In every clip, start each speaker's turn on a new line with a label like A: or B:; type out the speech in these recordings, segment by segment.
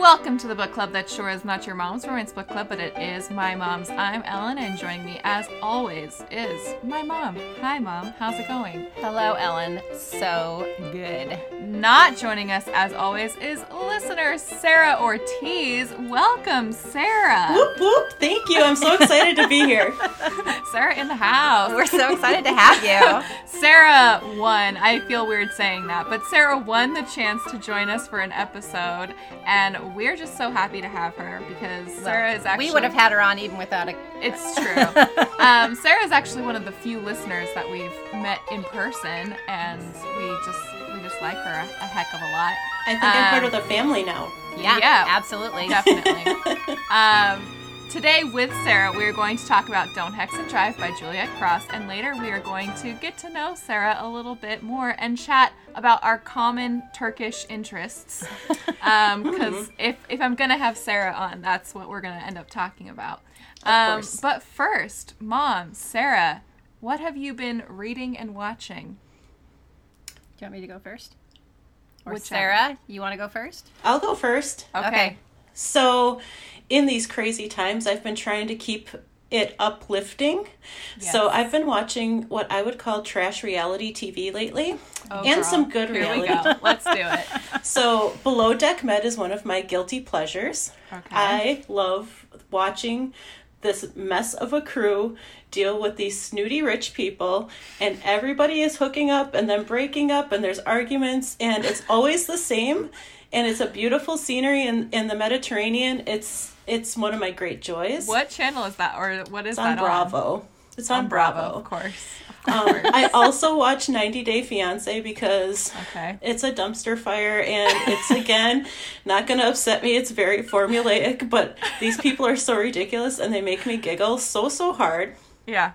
A: Welcome to the book club that sure is not your mom's romance book club, but it is my mom's. I'm Ellen, and joining me, as always, is my mom. Hi, mom. How's it going?
B: Hello, Ellen. So good.
A: Not joining us, as always, is listener Sarah Ortiz. Welcome, Sarah.
C: Whoop whoop! Thank you. I'm so excited to be here.
A: Sarah in the house.
B: We're so excited to have you.
A: Sarah won. I feel weird saying that, but Sarah won the chance to join us for an episode, and we're just so happy to have her because Sarah is actually.
B: We would have had her on even without a.
A: It's true. um, Sarah is actually one of the few listeners that we've met in person, and we just we just like her a, a heck of a lot.
C: I think I'm part
A: Um,
C: of the family now.
B: Yeah,
A: Yeah.
B: absolutely.
A: Definitely. um, today with Sarah, we are going to talk about Don't Hex and Drive by Juliette Cross, and later we are going to get to know Sarah a little bit more and chat about our common Turkish interests. Because if, if I'm going to have Sarah on, that's what we're going to end up talking about. Um, but first, Mom, Sarah, what have you been reading and watching?
B: Do you want me to go first? Or
A: Whichever.
B: Sarah, you want to go first?
C: I'll go first.
B: Okay.
C: So, in these crazy times, I've been trying to keep it uplifting. So, I've been watching what I would call trash reality TV lately.
A: Oh,
C: and
A: girl.
C: some good
A: Here
C: reality.
A: we go. Let's do it.
C: So, Below Deck Med is one of my guilty pleasures.
A: Okay.
C: I love watching this mess of a crew deal with these snooty rich people, and everybody is hooking up and then breaking up, and there's arguments, and it's always the same. And it's a beautiful scenery in, in the Mediterranean. It's it's one of my great joys.
A: What channel is that, or what is
C: It's on
A: that
C: Bravo. It's on, Bravo.
A: of course.
C: Um, I also watch 90 Day Fiance because
A: Okay.
C: it's a dumpster fire and it's again not going to upset me. It's very formulaic, but these people are so ridiculous and they make me giggle so so hard.
A: Yeah.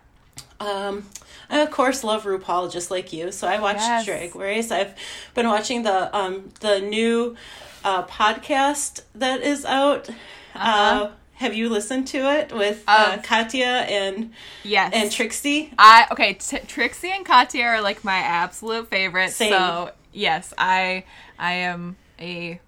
C: Um, I of course love RuPaul just like you, so I watched
A: Yes.
C: Drag Race. I've been watching the um the new uh, podcast that is out. uh
A: Uh-huh.
C: Have you listened to it with uh, Katya and
A: Yes.
C: and Trixie?
A: I okay. T- Trixie and Katya are like my absolute favorite.
C: Same.
A: So yes, I I am a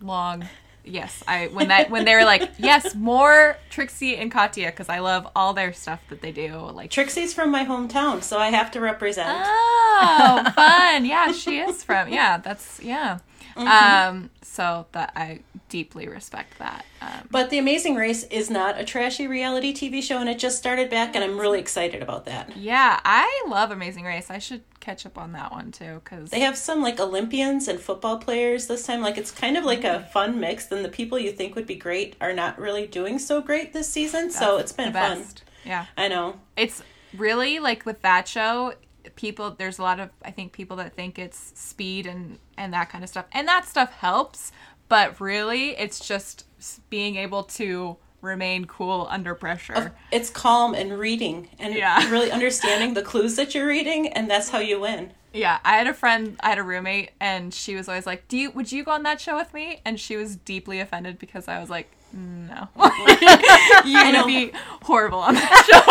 A: long. Yes, I when that when they were like yes more Trixie and Katya because I love all their stuff that they do like
C: Trixie's from my hometown, so I have to represent.
A: oh fun yeah she is from yeah that's yeah um so that I deeply respect that um,
C: But The Amazing Race is not a trashy reality TV show, and it just started back, and I'm really excited about that.
A: yeah I love Amazing Race I should catch up on that one too because
C: They have some like Olympians and football players this time. Like it's kind of like a fun mix. And the people you think would be great are not really doing so great this season. so it's been fun.
A: yeah
C: I know.
A: it's really like with that show people there's a lot of i think people that think it's speed and and that kind of stuff. And that stuff helps but really it's just being able to remain cool under pressure.
C: It's calm and reading and
A: Yeah.
C: really understanding the clues that you're reading, and that's how you win.
A: yeah i had a friend i had a roommate and she was always like do you would you go on that show with me? And she was deeply offended because i was like no. You're gonna be horrible on that show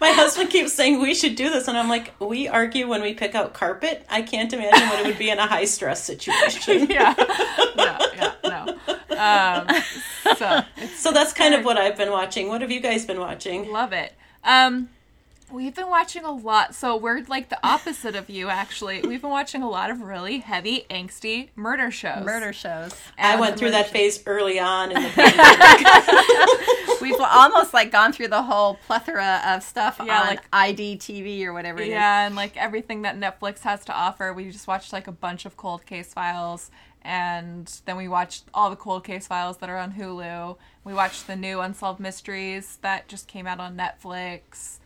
C: My husband keeps saying we should do this, and I'm like, we argue when we pick out carpet. I can't imagine what it would be in a high stress situation.
A: yeah no yeah no um so
C: So that's kind of what I've been watching. What have you guys been watching?
A: Love it. Um, we've been watching a lot. So we're like the opposite of you, actually. We've been watching a lot of really heavy, angsty murder shows.
B: Murder shows.
C: I went through
A: murder
C: that phase early on in the pandemic.
B: We've almost like gone through the whole plethora of stuff
A: Yeah,
B: on
A: like-
B: ID TV or whatever it is.
A: Yeah, and like everything that Netflix has to offer. We just watched like a bunch of cold case files, and then we watched all the cold case files that are on Hulu. We watched the new Unsolved Mysteries that just came out on Netflix.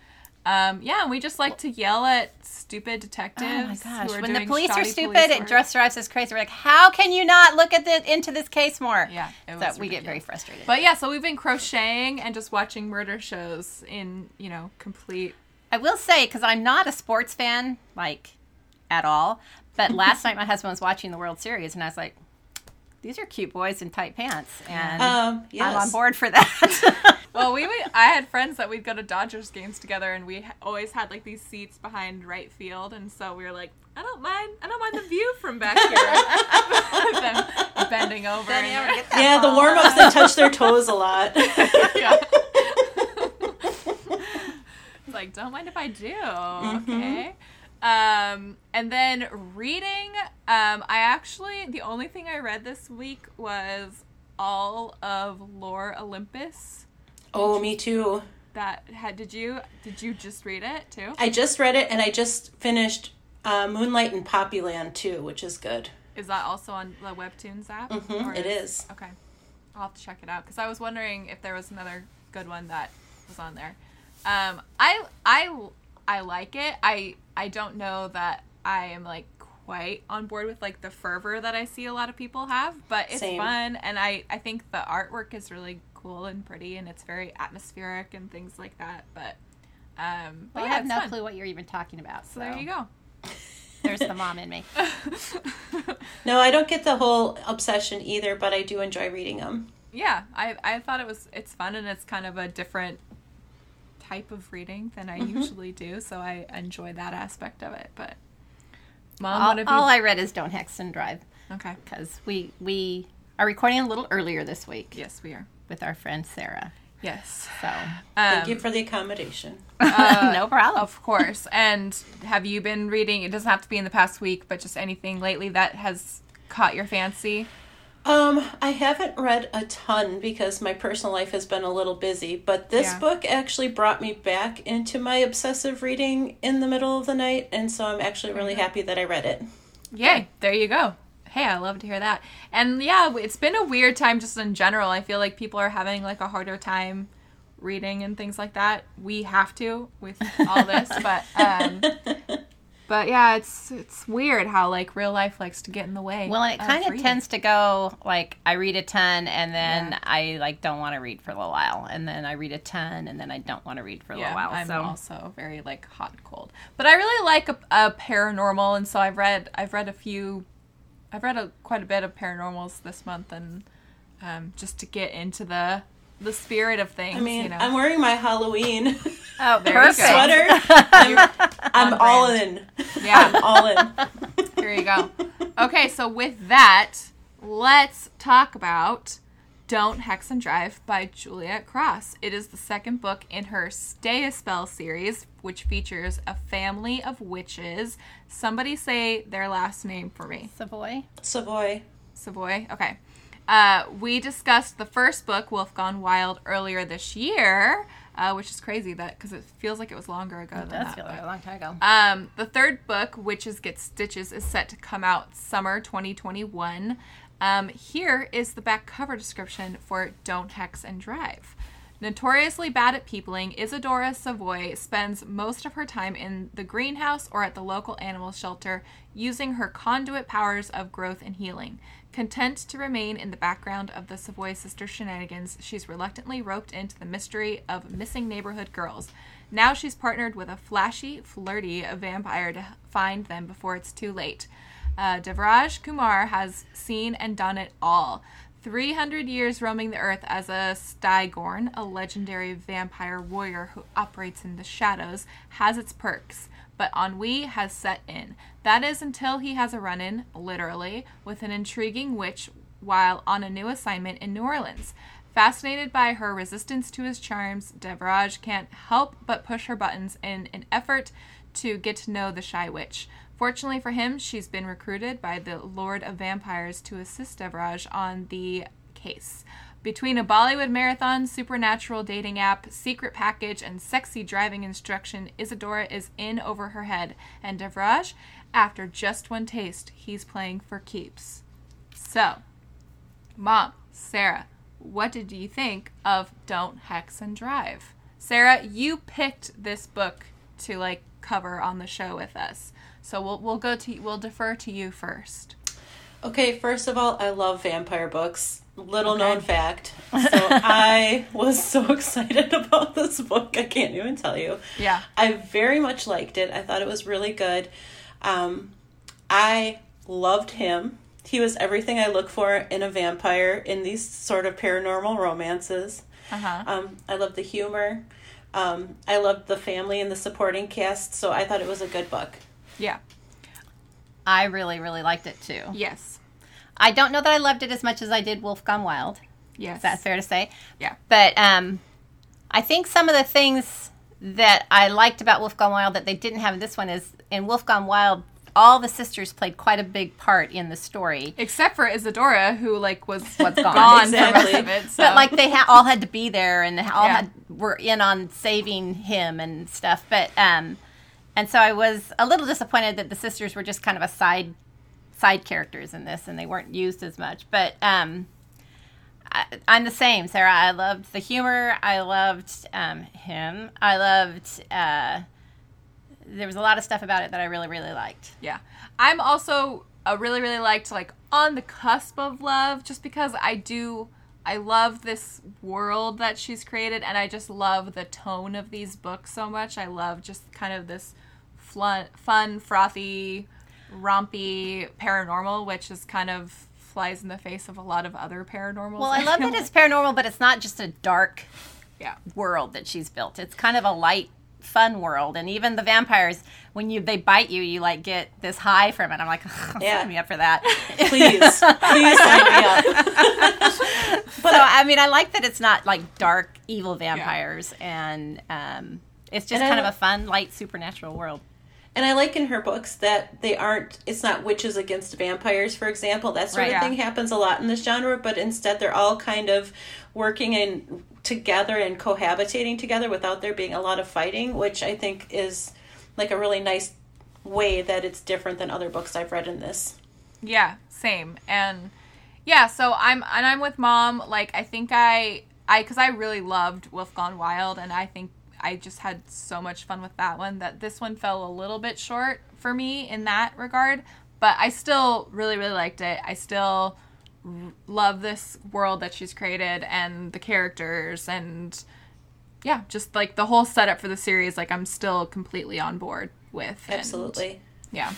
A: Um, yeah, and we just like to yell at stupid detectives.
B: Oh my
A: who
B: gosh!
A: are
B: When the police are stupid,
A: police
B: it just drives us crazy. We're like, how can you not look at the into this case more?
A: Yeah, it
B: so
A: was
B: we get very frustrated.
A: But yeah, so we've been crocheting and just watching murder shows in, you know, complete.
B: I will say, because I'm not a sports fan, like at all. But last night my husband was watching the World Series, and I was like, "These are cute boys in tight pants," and
C: Um, yes.
B: I'm on board for that.
A: Well, we would, I had friends that we'd go to Dodgers games together, and we always had like these seats behind right field, and so we were like, I don't mind, I don't mind the view from back here. Them bending over.
B: Then you
A: and-
B: ever get that
C: Yeah, the
B: ball.
C: warm ups they touch their toes a lot.
A: yeah. like, don't mind if I do.
C: Mm-hmm.
A: Okay. Um, and then reading, um, I actually the only thing I read this week was all of Lore Olympus.
C: Oh, me too.
A: That had did you did you just read it too?
C: I just read it and I just finished uh, Moonlight and Poppyland too, which is good.
A: Is that also on the Webtoons app?
C: Mhm,
A: Or
C: it is.
A: Okay. I'll have to check it out because I was wondering if there was another good one that was on there. Um, I I I like it. I I don't know that I am like quite on board with like the fervor that I see a lot of people have, but it's
C: Same.
A: fun and I I think the artwork is really cool and pretty and it's very atmospheric and things like that. But um, but
B: Well, I have no
A: fun.
B: clue what you're even talking about.
A: So there you go.
B: There's the mom in me.
C: No, I don't get the whole obsession either, but I do enjoy reading them.
A: yeah i i thought it was it's fun and it's kind of a different type of reading than i
B: Mm-hmm.
A: usually do so i enjoy that aspect of it but mom
B: all
A: what have you
B: all I read is Don't Hex and Drive
A: okay
B: because we we are recording a little earlier this week
A: yes we are
B: with our friend Sarah.
A: yes
B: So
C: Thank
A: um,
C: you for the accommodation.
B: no problem.
A: of course and have you been reading it doesn't have to be in the past week but just anything lately that has caught your fancy
C: Um, I haven't read a ton because my personal life has been a little busy, but this
A: Yeah.
C: book actually brought me back into my obsessive reading in the middle of the night, and so I'm actually really happy that I read it.
A: Yay, there you go. Hey, I love to hear that. And yeah, it's been a weird time just in general. I feel like people are having like a harder time reading and things like that. We have to with all this, but um but yeah, it's it's weird how like real life likes to get in the way.
B: Well, and it kind of tends to go like I read a ton and then
A: Yeah.
B: I like don't want to read for a little while, and then I read a ton and then I don't want to read for a
A: yeah,
B: little while.
A: I'm
B: so
A: also very like hot and cold. But I really like a, a paranormal, and so I've read I've read a few, I've read a, quite a bit of paranormals this month, and um, just to get into the the spirit of things.
C: I mean,
A: you know,
C: I'm wearing my Halloween
B: oh,
A: There you go.
C: sweater. I'm, I'm all in.
A: yeah.
C: I'm all in.
A: Here you go. Okay, so with that, let's talk about Don't Hex and Drive by Juliette Cross. It is the second book in her Stay a Spell series, which features a family of witches. Somebody say their last name for me.
B: Savoy.
C: Savoy.
A: Savoy. Okay. Uh, we discussed the first book, Wolf Gone Wild, earlier this year, uh, which is crazy that because it feels like it was longer ago than
B: Does
A: that.
B: feel
A: but-
B: like a long time ago.
A: um, the third book, Witches Get Stitches, is set to come out summer 2021. Um, here is the back cover description for Don't Hex and Drive. Notoriously bad at peopling, Isadora Savoy spends most of her time in the greenhouse or at the local animal shelter using her conduit powers of growth and healing. Content to remain in the background of the Savoy sister shenanigans, she's reluctantly roped into the mystery of missing neighborhood girls. Now she's partnered with a flashy, flirty vampire to find them before it's too late. Uh, Devraj Kumar has seen and done it all. 300 years roaming the earth as a Stygorn, a legendary vampire warrior who operates in the shadows, has its perks. But ennui has set in. That is until he has a run in, literally, with an intriguing witch while on a new assignment in New Orleans. Fascinated by her resistance to his charms, Devraj can't help but push her buttons in an effort to get to know the shy witch. Fortunately for him, she's been recruited by the Lord of Vampires to assist Devraj on the case. Between a Bollywood marathon, supernatural dating app, secret package, and sexy driving instruction, Isadora is in over her head. And Devraj, after just one taste, he's playing for keeps. So, Mom, Sarah, what did you think of Don't Hex and Drive? Sarah, you picked this book to like cover on the show with us. So we'll we'll go to we'll defer to you first.
C: Okay, first of all, I love vampire books. Little
A: Okay.
C: known fact. So I was so excited about this book. I can't even tell you.
A: Yeah.
C: I very much liked it. I thought it was really good. Um, I loved him. He was everything I look for in a vampire in these sort of paranormal romances.
A: Uh-huh.
C: Um, I loved the humor. Um, I loved the family and the supporting cast, so I thought it was a good book.
A: Yeah.
B: I really, really liked it too.
A: Yes.
B: I don't know that I loved it as much as I did Wolf Gone Wild.
A: Yes.
B: Is that fair to say?
A: Yeah.
B: But um, I think some of the things that I liked about Wolf Gone Wild that they didn't have in this one is in Wolf Gone Wild, all the sisters played quite a big part in the story.
A: Except for Isadora, who like was
B: Was gone.
A: gone
C: Exactly.
A: of it. So.
B: But like they ha- all had to be there and all
A: Yeah.
B: had were in on saving him and stuff. But um, and so I was a little disappointed that the sisters were just kind of a side side characters in this and they weren't used as much. But um, I, I'm the same, Sarah. I loved the humor. I loved um, him. I loved. Uh, there was a lot of stuff about it that I really really liked.
A: Yeah. I'm also a really, really liked like on the cusp of love just because I do I love this world that she's created and I just love the tone of these books so much. I love just kind of this fun, fun frothy, rompy paranormal, which is kind of flies in the face of a lot of other paranormals.
B: Well, I love that it's paranormal, but it's not just a dark
A: yeah.
B: world that she's built. It's kind of a light, fun world, and even the vampires, when you they bite you, you like get this high from it. I'm like,
C: Yeah.
B: sign me up for that.
C: Please, please sign me up.
B: so I mean, I like that it's not like dark, evil vampires, and um, it's just
C: And I
B: kind of a fun, light, supernatural world.
C: And I like in her books that they aren't, it's not witches against vampires, for example. That sort
B: Right,
C: of
A: yeah.
C: thing happens a lot in this genre, but instead they're all kind of working in together and cohabitating together without there being a lot of fighting, which I think is like a really nice way that it's different than other books I've read in this.
A: Yeah, same. And yeah, so I'm and I'm with mom. Like I think I I because I really loved Wolf Gone Wild, and I think I just had so much fun with that one that this one fell a little bit short for me in that regard. But I still really really liked it. I still r- love this world that she's created and the characters and yeah, just like the whole setup for the series. Like I'm still completely on board with. and-
C: Absolutely.
A: yeah.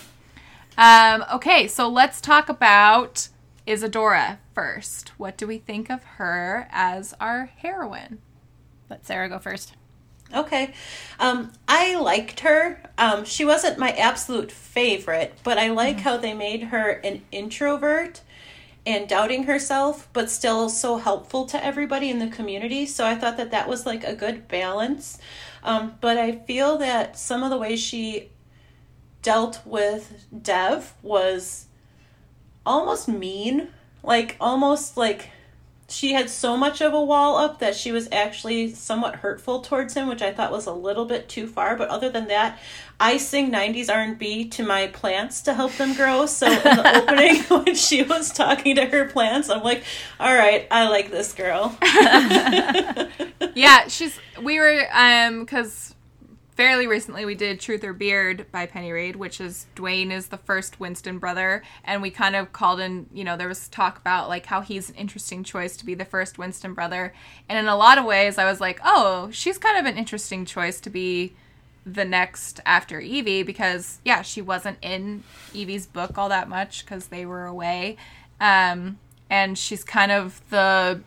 A: Um, okay, so let's talk about Isadora first. What do we think of her as our heroine?
B: Let Sarah go first.
C: Okay. Um, I liked her. Um, she wasn't my absolute favorite, but I like how they made her an introvert and doubting herself, but still so helpful to everybody in the community. So I thought that that was like a good balance. Um, but I feel that some of the ways she dealt with Dev was almost mean. Like, almost like she had so much of a wall up that she was actually somewhat hurtful towards him, which I thought was a little bit too far. But other than that, I sing '90s R&B to my plants to help them grow. So in the opening, when she was talking to her plants, I'm like, "All right, I like this girl."
A: yeah, she's we were um cuz fairly recently we did Truth or Beard by Penny Reid, which is Duane is the first Winston brother and we kind of called in, you know, there was talk about like how he's an interesting choice to be the first Winston brother. And in a lot of ways I was like, "Oh, she's kind of an interesting choice to be the next after Evie because yeah, she wasn't in Evie's book all that much cuz they were away. Um and she's kind of the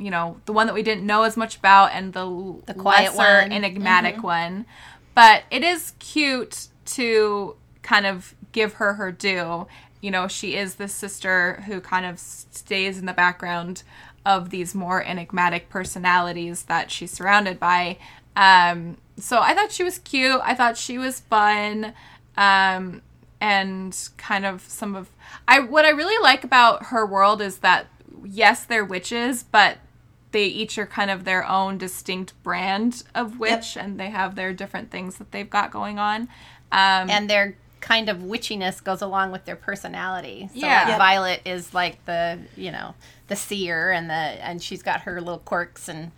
A: you know the one that we didn't know as much about and the,
B: The quiet
A: lesser
B: one.
A: enigmatic one. But it is cute to kind of give her her due. You know she is the sister who kind of stays in the background of these more enigmatic personalities that she's surrounded by. Um so i thought she was cute. I thought she was fun. Um and kind of some of I what I really like about her world is that yes, they're witches, but they each are kind of their own distinct brand of witch and they have their different things that they've got going on. Um
B: and their kind of witchiness goes along with their personality. So
A: Yeah.
B: like
A: Yep.
B: Violet is like the you know the seer, and the and she's got her little quirks and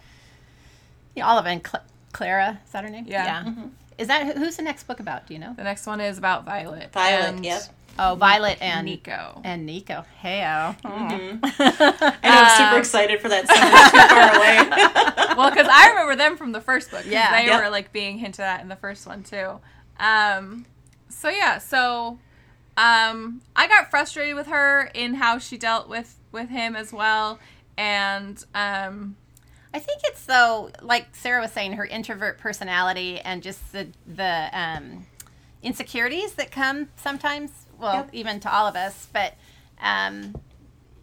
B: yeah, all of it. And Cl- Clara is that her name?
A: Yeah.
B: Is that who's the next book about? Do you know?
A: the next one is about Violet.
C: Violet,
A: and
C: yep.
B: Oh, Violet and
A: Nico.
B: and Nico. Heyo.
C: And I was super excited for that. Someone too far away.
A: well, because I remember them from the first book.
B: Yeah.
A: they
C: Yep.
A: were like being hinted at in the first one too. Um, so yeah, so um, I got frustrated with her in how she dealt with with him as well, and um,
B: I think it's though, like Sarah was saying, her introvert personality and just the the um, insecurities that come sometimes. Well,
C: Yep.
B: even to all of us, but um,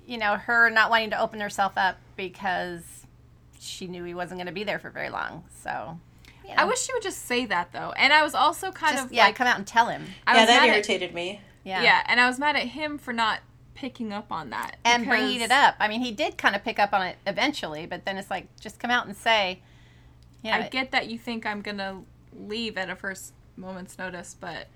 B: you know, her not wanting to open herself up because she knew he wasn't going to be there for very long. So, you know,
A: I wish she would just say that though. And I was also kind
B: just
A: of
B: yeah,
A: like,
B: come out and tell him.
A: I
C: yeah, that
A: mad at-
C: irritated me.
B: Yeah.
A: yeah, and I was mad at him for not picking up on that
B: and bringing it up. I mean, he did kind of pick up on it eventually, but then it's like just come out and say, you know,
A: I get that you think I'm gonna leave at a first moment's notice, but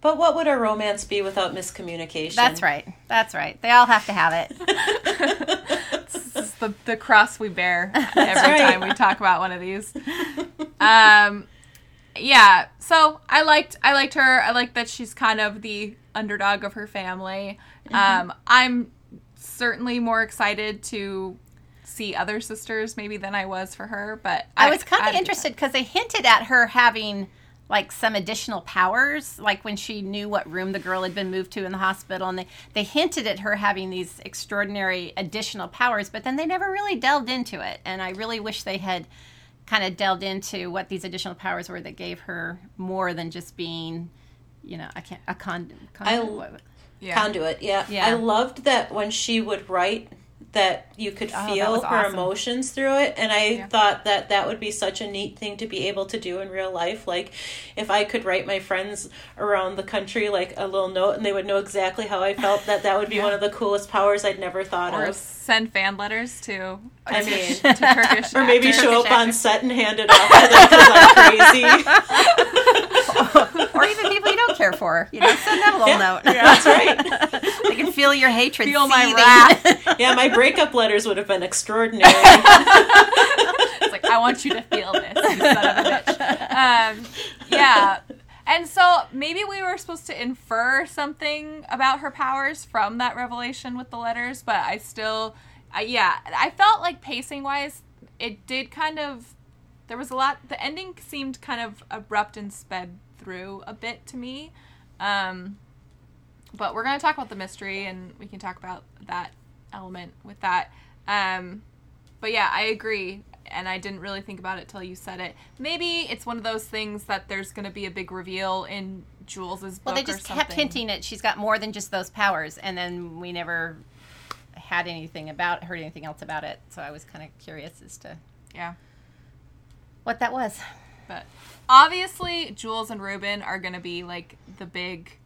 C: But what would a romance be without miscommunication?
B: that's right. That's right. They all have to have it.
A: this is the, the cross we bear every
C: right.
A: time we talk about one of these. Um, yeah. So I liked I liked her. I like that she's kind of the underdog of her family. Um, I'm certainly more excited to see other sisters maybe than I was for her, but
B: I was kind of interested because they hinted at her having like some additional powers, like when she knew what room the girl had been moved to in the hospital, and they they hinted at her having these extraordinary additional powers, but then they never really delved into it, and I really wish they had kind of delved into what these additional powers were that gave her more than just being, you know, I can't a con. con
C: I-
B: what-
A: Yeah.
C: Conduit, yeah.
B: Yeah.
C: I loved that when she would write that you could
B: Oh,
C: feel her
B: awesome.
C: emotions through it and i
A: Yeah.
C: thought that that would be such a neat thing to be able to do in real life like if i could write my friends around the country like a little note and they would know exactly how i felt that that would be
A: Yeah.
C: one of the coolest powers i'd never thought
A: or
C: of
A: send fan letters to
C: I mean-
A: to Turkish
C: or maybe
A: actors.
C: show up on set and hand it off to them because i'm crazy
B: or even people you don't care for, you know, send them a little
C: Yeah.
B: note.
C: that's right
B: they can feel your hatred.
A: Feel my wrath.
C: yeah my breakup letters would have been extraordinary
A: It's like I want you to feel this, you son of a bitch. Um, yeah. And so maybe we were supposed to infer something about her powers from that revelation with the letters, but I still, I, yeah, I felt like pacing wise, it did kind of. There was a lot. The ending seemed kind of abrupt and sped through a bit to me. Um, but we're going to talk about the mystery and we can talk about that element with that. Um, but yeah, I agree. And I didn't really think about it till you said it. Maybe it's one of those things that there's going to be a big reveal in Jules's book
B: Well, they just kept hinting at she's got more than just those powers, and then we never had anything about heard anything else about it. So I was kind of curious as to
A: Yeah.
B: What that was.
A: But obviously, Jules and Ruben are going to be like the big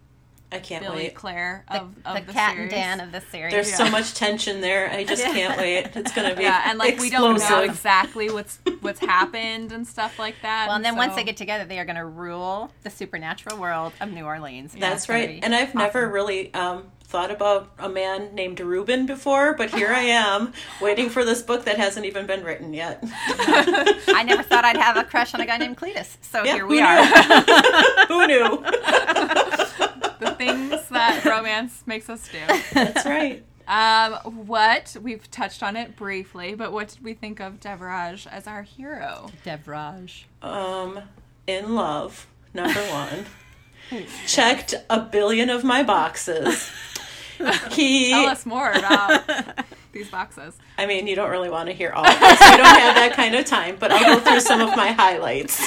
C: i can't
A: Billy
C: wait
A: Claire
B: The,
A: of, of
B: the
A: the,
B: cat
A: series.
B: and Dan of the series.
C: There's
A: Yeah.
C: so much tension there. I just can't wait. It's gonna be
A: yeah, and like we don't know exactly what's what's happened and stuff like that.
B: well, and then once they get together, they are going to rule the supernatural world of New Orleans.
C: That's
B: gonna
C: right. And I've never really um, thought about a man named Ruben before, but here I am waiting for this book that hasn't even been written yet.
B: I never thought I'd have a crush on a guy named Cletus. So
C: Yeah,
B: here
C: who
B: we
C: knew?
B: are.
C: Who knew?
A: the things that romance makes us do.
C: That's right.
A: Um, what we've touched on it briefly, but what did we think of Devraj as our hero?
B: Devraj.
C: Um, in love, number one. Checked a billion of my boxes. He,
A: Tell us more about these boxes.
C: I mean, you don't really want to hear all of this. We don't have that kind of time, but I'll go through some of my highlights.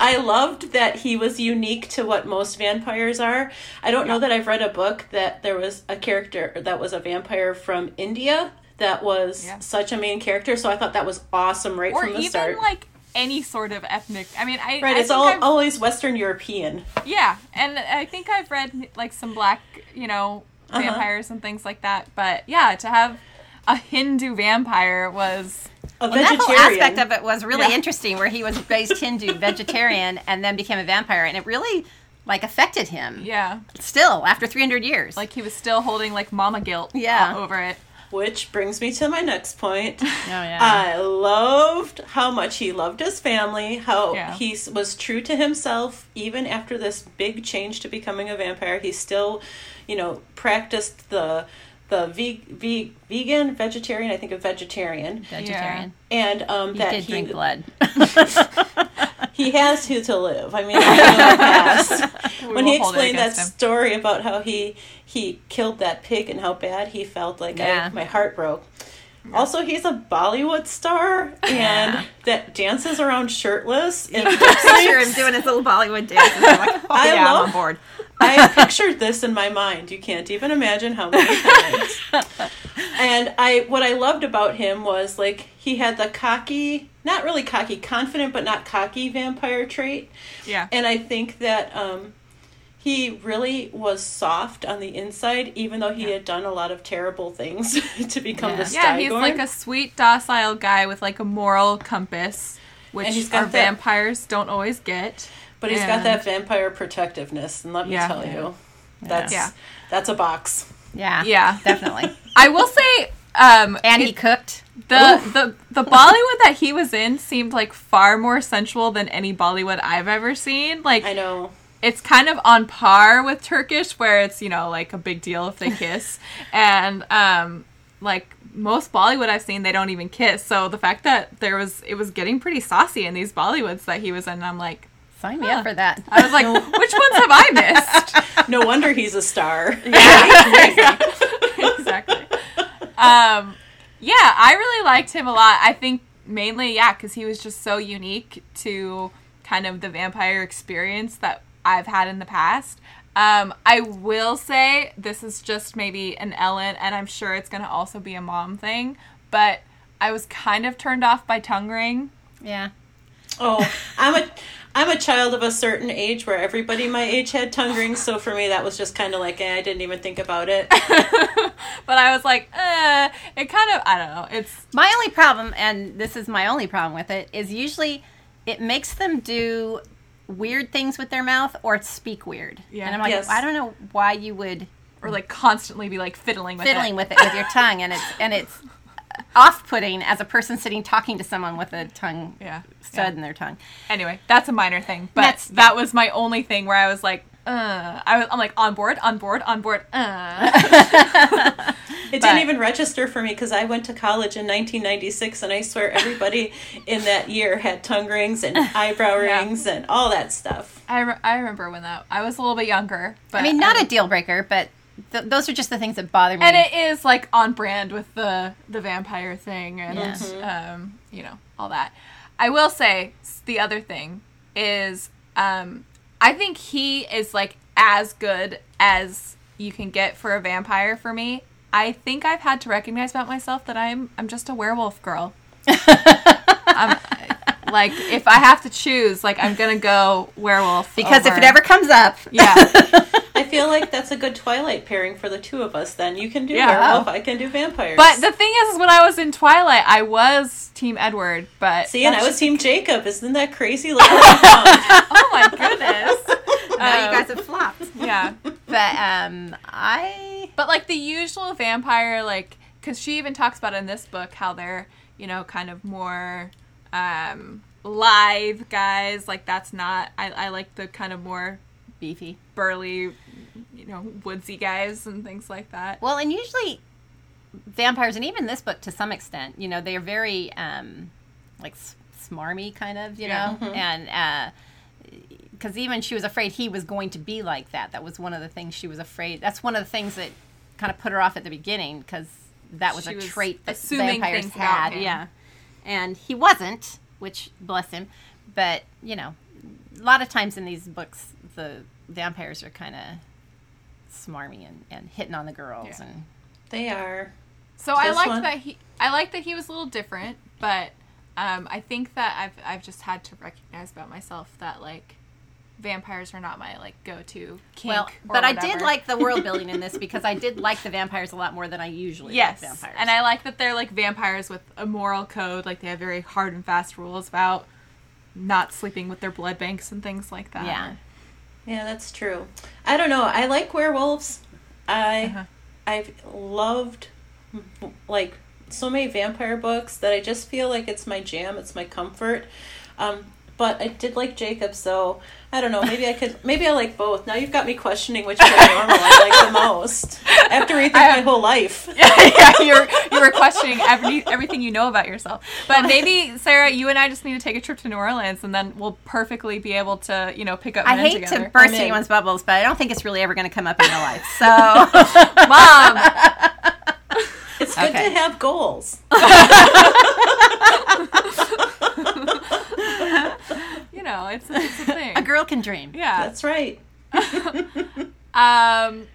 C: I loved that he was unique to what most vampires are. I don't know that I've read a book that there was a character that was a vampire from India that was
A: Yeah.
C: such a main character, so I thought that was awesome right
A: Or
C: from the
A: even
C: start.
A: like any sort of ethnic. I mean, I
C: right,
A: I
C: it's
A: think
C: all
A: I've-
C: always Western European.
A: yeah, and I think I've read like some black, you know,
C: Uh-huh.
A: vampires and things like that. But yeah, to have a Hindu vampire was
C: A
B: Well, that whole aspect of it was really
A: Yeah.
B: interesting, where he was raised Hindu, vegetarian, and then became a vampire, and it really like affected him.
A: yeah,
B: Still, after 300 years,
A: like he was still holding like mama guilt
B: Yeah.
A: all over it.
C: Which brings me to my next point.
B: oh yeah,
C: I loved how much he loved his family, how
A: Yeah.
C: he was true to himself even after this big change to becoming a vampire. He still, you know, practiced the the ve- ve- vegan, vegetarian, I think a vegetarian,
B: vegetarian.
C: and um,
B: He
C: that
B: did
C: he
B: drink blood.
C: he has to to live. I mean, I know the when he
A: will hold it
C: explained that
A: him.
C: story about how he he killed that pig and how bad he felt, like
B: Yeah.
C: I, my heart broke. Also, he's a Bollywood star and
B: Yeah.
C: that dances around shirtless. And
B: Picture him doing his little Bollywood dance. I'm like, oh,
C: I
B: yeah, I'm
C: love-
B: on board.
C: I pictured this in my mind. You can't even imagine how many times. and I, what I loved about him was like he had the cocky, not really cocky, confident but not cocky vampire trait.
A: Yeah.
C: And I think that um, he really was soft on the inside, even though he had done a lot of terrible things to become
B: Yeah.
C: this
A: Yeah, he's like a sweet, docile guy with like a moral compass, which
C: he's got
A: our
C: that-
A: vampires don't always get.
C: But he's got that vampire protectiveness, and let me
A: Yeah.
C: tell you, that's
A: Yeah.
C: that's a box.
B: Yeah.
A: Yeah.
B: Definitely.
A: I will say, um,
B: And he cooked.
A: the the the Bollywood that he was in seemed like far more sensual than any Bollywood I've ever seen. Like
C: I know.
A: It's kind of on par with Turkish, where it's you know like a big deal if they kiss, and um, like most Bollywood I've seen, they don't even kiss. So the fact that there was it was getting pretty saucy in these Bollywoods that he was in, I'm like,
B: Sign me
A: Huh.
B: up for that.
A: I was like, which ones have I missed?
C: No wonder he's a star.
A: Yeah, exactly. Um, yeah, I really liked him a lot. I think mainly, yeah, because he was just so unique to kind of the vampire experience that I've had in the past. Um, I will say this is just maybe an Ellen, and I'm sure it's going to also be a mom thing, but I was kind of turned off by tongue ring.
B: Yeah.
C: Oh, I'm a I'm a child of a certain age where everybody my age had tongue rings, so for me that was just kind of like eh, I didn't even think about it.
A: but I was like, eh, it kind of, I don't know. It's
B: My only problem, and this is my only problem with it, is usually it makes them do weird things with their mouth or speak weird.
A: Yeah.
B: And I'm like,
C: Yes.
B: I don't know why you would
A: or like constantly be like fiddling with
B: fiddling
A: it.
B: with it with your tongue, and it's and it's off-putting as a person sitting talking to someone with a tongue
A: Yeah.
B: stud
A: yeah.
B: in their tongue.
A: Anyway, that's a minor thing, but
B: That's-
A: that was my only thing where I was like, uh, I was, I'm like on board, on board, on board. Uh.
C: It
A: But-
C: didn't even register for me because I went to college in 1996, and I swear everybody in that year had tongue rings and eyebrow
A: Yeah.
C: rings and all that stuff.
A: I, re- I remember when that I was a little bit younger, but
B: I mean, not
A: um,
B: a deal breaker, but th- those are just the things that bother me.
A: and it is like on brand with the the vampire thing and
B: Yeah.
A: um you know all that. I will say the other thing is um I think he is like as good as you can get for a vampire for me. I think I've had to recognize about myself that I'm I'm just a werewolf girl. I'm, um, like if I have to choose, like I'm gonna go werewolf
B: because if it ever comes up,
A: yeah
C: I feel like that's a good Twilight pairing for the two of us. Then you can do
A: Yeah.
C: werewolf, I can do vampires.
A: But the thing is, is when I was in Twilight, I was Team Edward, but
C: see, and I was Team Jacob. Isn't that crazy? Look
A: oh my goodness.
B: now you
A: Um,
B: guys have flopped.
A: yeah,
B: But um, I
A: but like the usual vampire, like because she even talks about in this book how they're you know kind of more um live guys. Like that's not. I I like the kind of more
B: beefy.
A: burly, you know, woodsy guys and things like that.
B: Well, and usually vampires, and even this book to some extent, you know, they are very um, like smarmy, kind of, you
A: Yeah.
B: know, and uh, because even she was afraid he was going to be like that. That was one of the things she was afraid. That's one of the things that kind of put her off at the beginning because that was
A: She
B: a
A: was
B: trait that vampires had. Yeah, and he wasn't, which bless him. But you know, a lot of times in these books, the vampires are kind of smarmy and, and hitting on the girls
A: Yeah.
B: and
C: They are.
A: So I liked
C: one?
A: that he I liked that he was a little different, but um, I think that I've I've just had to recognize about myself that like vampires are not my like go to kink.
B: well,
A: or
B: but I did like the world building in this because I did like the vampires a lot more than I usually
A: yes,
B: like vampires.
A: and I like that they're like vampires with a moral code. Like they have very hard and fast rules about not sleeping with their blood banks and things like that.
B: yeah,
C: Yeah, that's true. I don't know. I like werewolves. I
A: Uh-huh.
C: I've loved like so many vampire books that I just feel like it's my jam. It's my comfort. Um, but I did like Jacob, so I don't know. Maybe I could. Maybe I like both. Now you've got me questioning which paranormal I like the most after rethink my whole life.
A: yeah, yeah you're you were questioning every, everything you know about yourself. But maybe Sarah, you and I just need to take a trip to New Orleans, and then we'll perfectly be able to, you know, pick up.
B: I hate
A: together.
B: to burst anyone's bubbles, but I don't think it's really ever going to come up in real life. So
A: Mom.
C: It's good
B: Okay.
C: to have goals.
A: You know, it's it's a thing.
B: A girl can dream.
A: yeah.
C: That's right.
A: Um.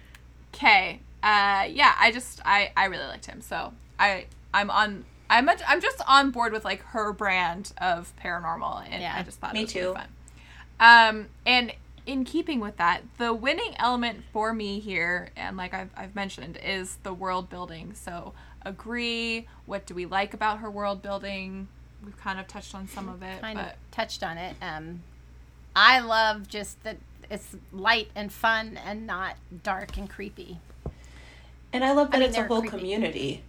A: Okay. Uh. Yeah. I just I I really liked him. So I I'm on. I'm a, I'm just on board with like her brand of paranormal, and
B: Yeah,
A: I just thought
C: me
A: it was really
C: too.
A: fun. Um. And in keeping with that, the winning element for me here, and like I've I've mentioned, is the world building. So agree. What do we like about her world building? We've kind of touched on some of it,
B: kind
A: but
B: of touched on it. Um, I love just that it's light and fun and not dark and creepy.
C: And I love that
B: mean,
C: it's a whole
B: creepy.
C: community.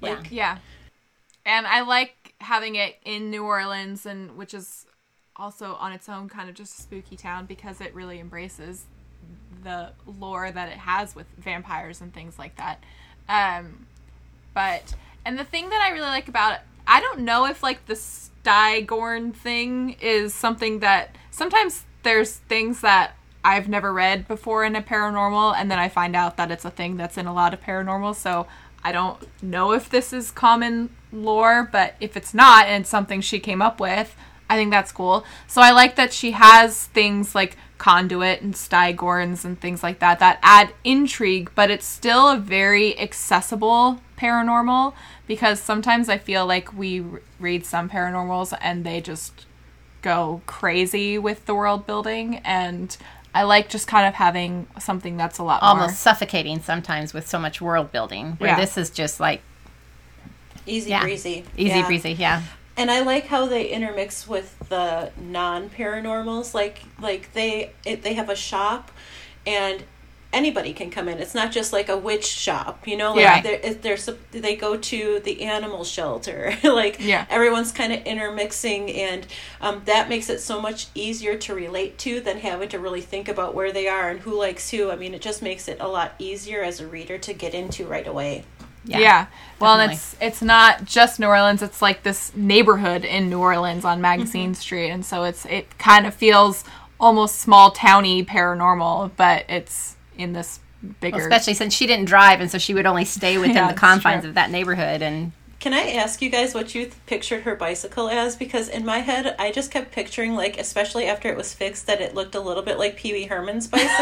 B: Yeah.
C: Like,
A: Yeah. And I like having it in New Orleans and which is also on its own kind of just a spooky town because it really embraces the lore that it has with vampires and things like that. Um but and the thing that I really like about it, I don't know if like the Stygorn thing is something that sometimes there's things that I've never read before in a paranormal and then I find out that it's a thing that's in a lot of paranormal so I don't know if this is common lore but if it's not and it's something she came up with I think that's cool. So I like that she has things like conduit and Stygorns and things like that that add intrigue but it's still a very accessible paranormal because sometimes I feel like we read some paranormals and they just go crazy with the world building and I like just kind of having something that's a lot
B: Almost
A: more
B: suffocating sometimes with so much world building. Where
A: Yeah.
B: this is just like
C: easy
B: Yeah.
C: breezy.
B: easy
C: Yeah.
B: breezy. Yeah.
C: And I like how they intermix with the non paranormals. Like like they it, they have a shop, and anybody can come in. It's not just like a witch shop, you know. Like
A: Yeah.
C: they're, they're they go to the animal shelter. like
A: Yeah.
C: everyone's kind of intermixing, and um, that makes it so much easier to relate to than having to really think about where they are and who likes who. I mean, it just makes it a lot easier as a reader to get into right away.
A: Yeah. yeah. Well, and it's it's not just New Orleans. It's like this neighborhood in New Orleans on Magazine Street, and so it's it kind of feels almost small towny paranormal, but it's in this bigger.
B: Well, especially since she didn't drive, and so she would only stay within
A: Yeah,
B: the confines
A: true.
B: of that neighborhood. And
C: Can I ask you guys what you th- pictured her bicycle as? Because in my head, I just kept picturing, like, especially after it was fixed, that it looked a little bit like Pee Wee Herman's bicycle.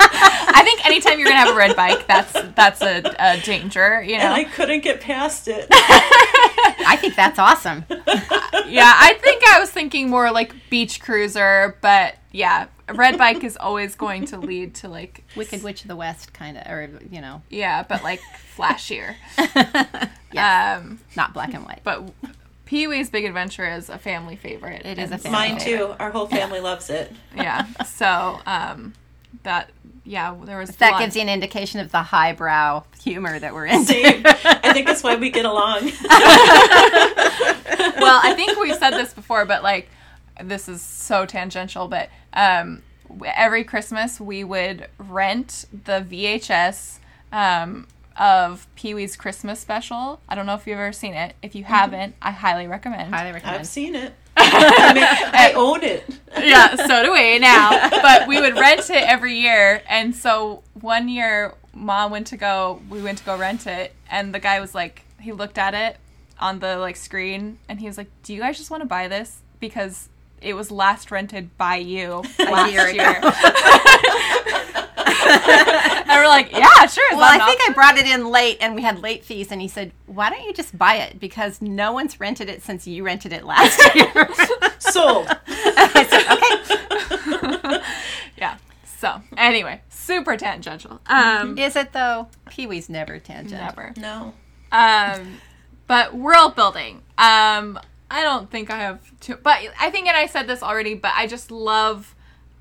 A: I think anytime you're gonna have a red bike, that's that's a, a danger. You know.
C: and I couldn't get past it.
B: I think that's awesome.
A: yeah, I think I was thinking more like beach cruiser, but yeah, a red bike is always going to lead to like
B: Wicked Witch of the West, kind of, or you know,
A: yeah, but like flashier.
B: Yes.
A: Um,
B: not black and white.
A: but Pee Wee's Big Adventure is a family favorite.
B: It is a family
C: Mine too. Our whole family loves it.
A: Yeah. So um, that yeah, there was
B: that
A: one-
B: gives you an indication of the highbrow humor that we're into.
C: Same. I think that's why we get along.
A: well, I think we've said this before, but like this is so tangential, but um, every Christmas we would rent the VHS um, of Pee Wee's Christmas special. I don't know if you've ever seen it. If you mm-hmm. haven't, I highly recommend.
B: Highly recommend.
C: I've seen it. I, mean, I own it.
A: yeah, so do we now. But we would rent it every year, and so one year, mom went to go. We went to go rent it, and the guy was like, he looked at it on the like screen, and he was like, "Do you guys just want to buy this because it was last rented by you last
B: year
A: year?"
B: Ago.
A: and we're like, "Yeah, sure."
B: Well, I
A: an
B: think I brought it in late, and we had late fees. And he said, "Why don't you just buy it? Because no one's rented it since you rented it last year."
C: Sold. I said, okay.
A: yeah. So anyway, super tangential. Um,
B: Is it though? Pee Wee's never tangent.
A: never.
C: No.
A: Um, but world building. Um, I don't think I have too, but I think, and I said this already, but I just love.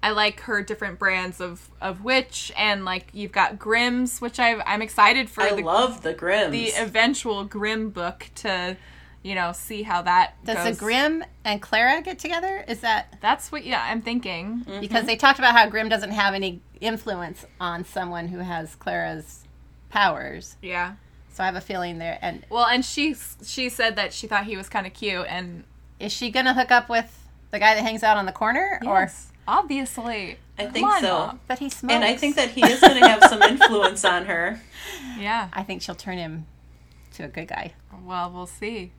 A: I like her different brands of of witch, and like you've got Grimm's, which I I'm excited for
C: I
A: the
C: love the Grimms.
A: the eventual Grimm book to, you know, see how that
B: Does
A: goes.
B: the Grimm and Clara get together? Is that
A: That's what yeah I'm thinking. Mm-hmm.
B: because they talked about how Grimm doesn't have any influence on someone who has Clara's powers?
A: Yeah.
B: So I have a feeling there. And
A: Well, and she she said that she thought he was kind of cute, and
B: is she gonna hook up with the guy that hangs out on the corner, or
A: yes, obviously,
C: I think
A: on,
C: so.
A: Mom.
B: but he smokes?
C: And I think that he is going to have some influence on her.
A: Yeah.
B: I think she'll turn him to a good guy.
A: Well, we'll see.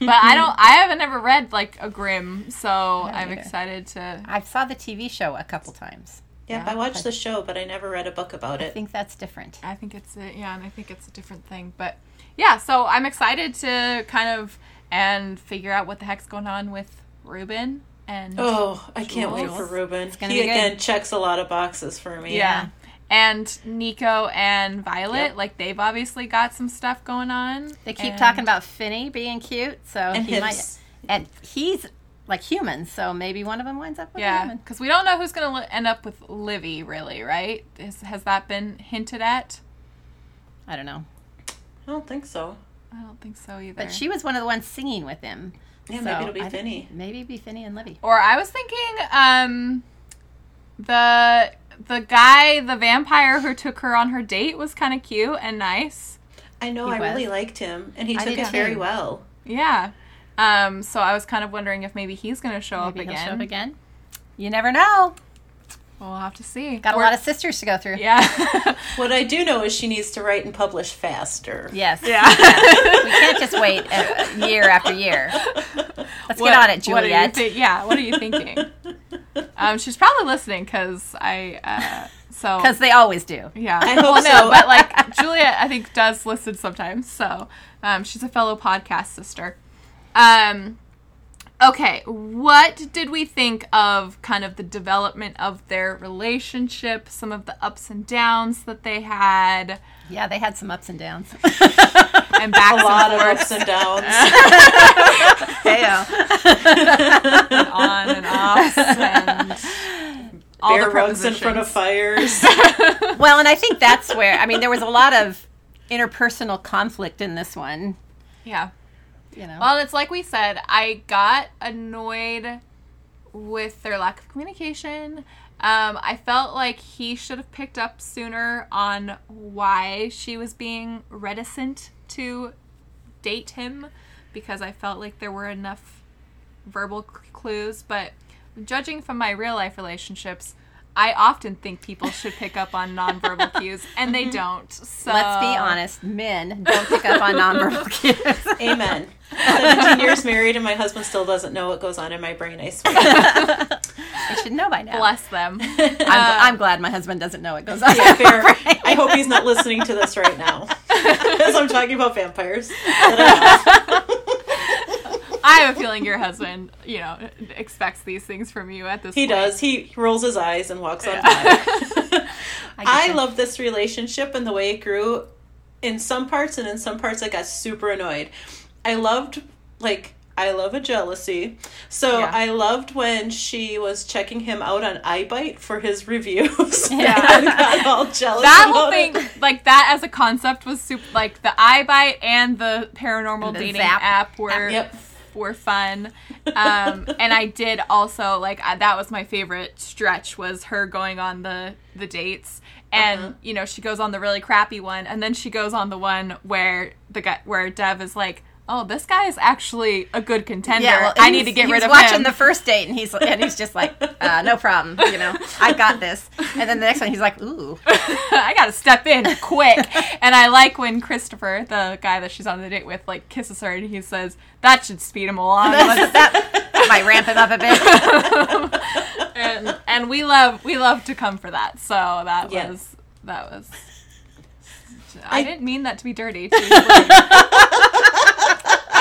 A: But I don't. I haven't ever read like a Grimm, so I'm
B: either.
A: excited to.
B: I saw the TV show a couple times.
C: Yeah, I watched the show, but I never read a book about
B: I
C: it.
B: I think that's different.
A: I think it's a, yeah, and I think it's a different thing. But yeah, so I'm excited to kind of and figure out what the heck's going on with Ruben and
C: Oh, I can't wait for Ruben.
B: gonna
C: He
B: be good.
C: again checks a lot of boxes for me.
A: yeah. And Nico and Violet,
C: Yep.
A: like they've obviously got some stuff going on.
B: They keep
A: And-
B: talking about Finney being cute, so
C: And
B: he might. And he's like human, so maybe one of them winds up with a
A: Yeah,
B: human.
A: because we don't know who's going to li- end up with Livy, really, right? Is, has that been hinted at?
B: I don't know,
C: I don't think so.
A: I don't think so either.
B: but she was one of the ones singing with him.
C: Yeah,
B: So
C: maybe it'll be
B: I think-
C: Finney.
B: Maybe it'd be Finney and Livy.
A: Or I was thinking, um, the the guy, the vampire who took her on her date was kind of cute and nice.
C: I know.
B: He
C: I really liked him, and he
B: I
C: took
B: did
C: it very
B: too.
C: well.
A: Yeah. Um, so I was kind of wondering if maybe he's going to show
B: Maybe
A: up
B: he'll
A: again.
B: show up again. You never know.
A: We'll have to see.
B: Got a
A: We're-
B: lot of sisters to go through.
A: Yeah.
C: What I do know is she needs to write and publish faster.
B: Yes.
A: yeah.
B: we can't just wait a, a year after year. Let's
A: What-
B: get on it,
A: what are you
B: Juliette.
A: thi- yeah. What are you thinking? um, she's probably listening because I. Uh, so
B: Because they always do.
A: Yeah.
C: I hope
A: well, no,
C: so.
A: but like Julia, I think does listen sometimes. So um, she's a fellow podcast sister. Um, okay, what did we think of kind of the development of their relationship? Some of the ups and downs that they had,
B: Yeah, they had some ups and downs.
A: and back
C: A lot
A: and
C: of ups and downs.
B: Heyo.
A: and on and off, and all
C: Bear
A: the
C: rugs in front of
A: prepositions.
C: fires.
B: well, and I think that's where, I mean, there was a lot of interpersonal conflict in this one.
A: Yeah.
B: Know.
A: Well, it's like we said, I got annoyed with their lack of communication. Um, I felt like he should have picked up sooner on why she was being reticent to date him because I felt like there were enough verbal clues. But judging from my real life relationships, I often think people should pick up on nonverbal cues, and they mm-hmm. don't. So
B: Let's be honest, men don't pick up on nonverbal cues.
C: Amen. 17 years married, and my husband still doesn't know what goes on in my brain. I swear.
B: I should know by now.
A: Bless them.
B: I'm, I'm uh, glad my husband doesn't know what goes on.
C: Yeah, fair. I hope he's not listening to this right now. because I'm talking about vampires.
A: I have a feeling your husband, you know, expects these things from you at this
C: He
A: point.
C: does. He rolls his eyes and walks on by.
B: I
C: I love this relationship and the way it grew in some parts, and in some parts, I got super annoyed. I loved, like, I love a jealousy. So
A: Yeah.
C: I loved when she was checking him out on iBite for his reviews.
A: Yeah.
C: and got all jealous.
A: That whole thing,
C: it.
A: like that as a concept, was super. Like the iBite and the paranormal
B: And the
A: dating
B: Zap.
A: app were
C: Yep.
A: Were fun. Um, and I did also like I, that was my favorite stretch was her going on the the dates. And
C: Uh-huh.
A: you know she goes on the really crappy one, and then she goes on the one where the guy where Dev is like, "Oh, this guy is actually a good contender.
B: Yeah, well,
A: I need to get
B: he
A: rid
B: was
A: of
B: watching
A: him."
B: the first date, and he's and he's just like, uh, no problem, you know, I got this. And then the next one, he's like, ooh,
A: I gotta step in quick. and I like when Christopher, the guy that she's on the date with, like kisses her and he says, That should speed him along.
B: That might ramp him up a bit.
A: and, and we love we love to come for that. So that
C: Yeah.
A: was that was I,
C: I-
A: didn't mean that to be dirty.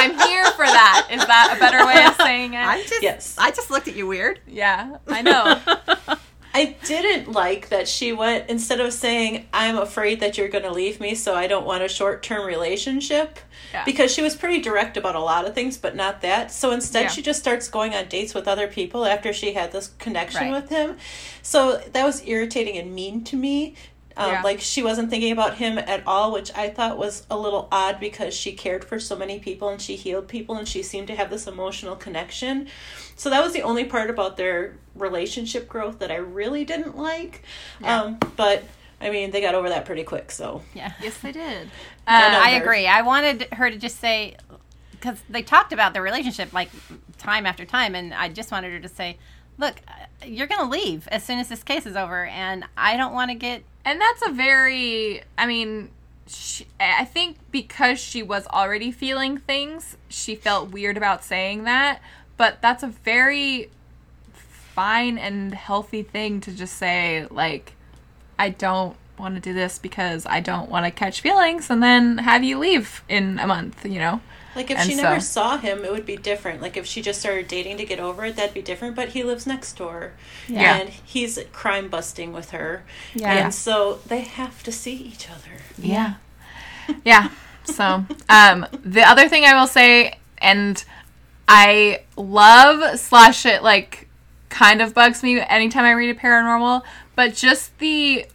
A: To be I'm here for that. Is that a better way of saying it?
B: I'm just,
C: Yes.
B: I just looked at you weird.
A: yeah, I know.
C: I didn't like that she went instead of saying I'm afraid that you're going to leave me so I don't want a short-term relationship
A: Yeah.
C: because she was pretty direct about a lot of things but not that. So instead
A: Yeah.
C: she just starts going on dates with other people after she had this connection
B: Right.
C: with him. So that was irritating and mean to me. Um,
A: Yeah.
C: Like she wasn't thinking about him at all, which I thought was a little odd because she cared for so many people and she healed people and she seemed to have this emotional connection. So that was the only part about their relationship growth that I really didn't like.
A: Yeah.
C: Um, but I mean, they got over that pretty quick. So
B: Yeah.
A: yes, they did.
C: And
B: I agree. I wanted her to just say, because they talked about their relationship like time after time, and I just wanted her to say, "Look, uh, you're going to leave as soon as this case is over, and I don't want to get."
A: And that's a very, I mean, she, I think because she was already feeling things, she felt weird about saying that. But that's a very fine and healthy thing to just say, like, I don't want to do this because I don't want to catch feelings and then have you leave in a month, you know?
C: Like if
A: And
C: she never saw him, it would be different. Like if she just started dating to get over it, that'd be different. But he lives next door,
A: Yeah.
C: and he's crime busting with her,
B: Yeah.
C: and so they have to see each other.
A: Yeah. Yeah. So, um, the other thing I will say, and I love slash it like kind of bugs me anytime I read a paranormal, but just the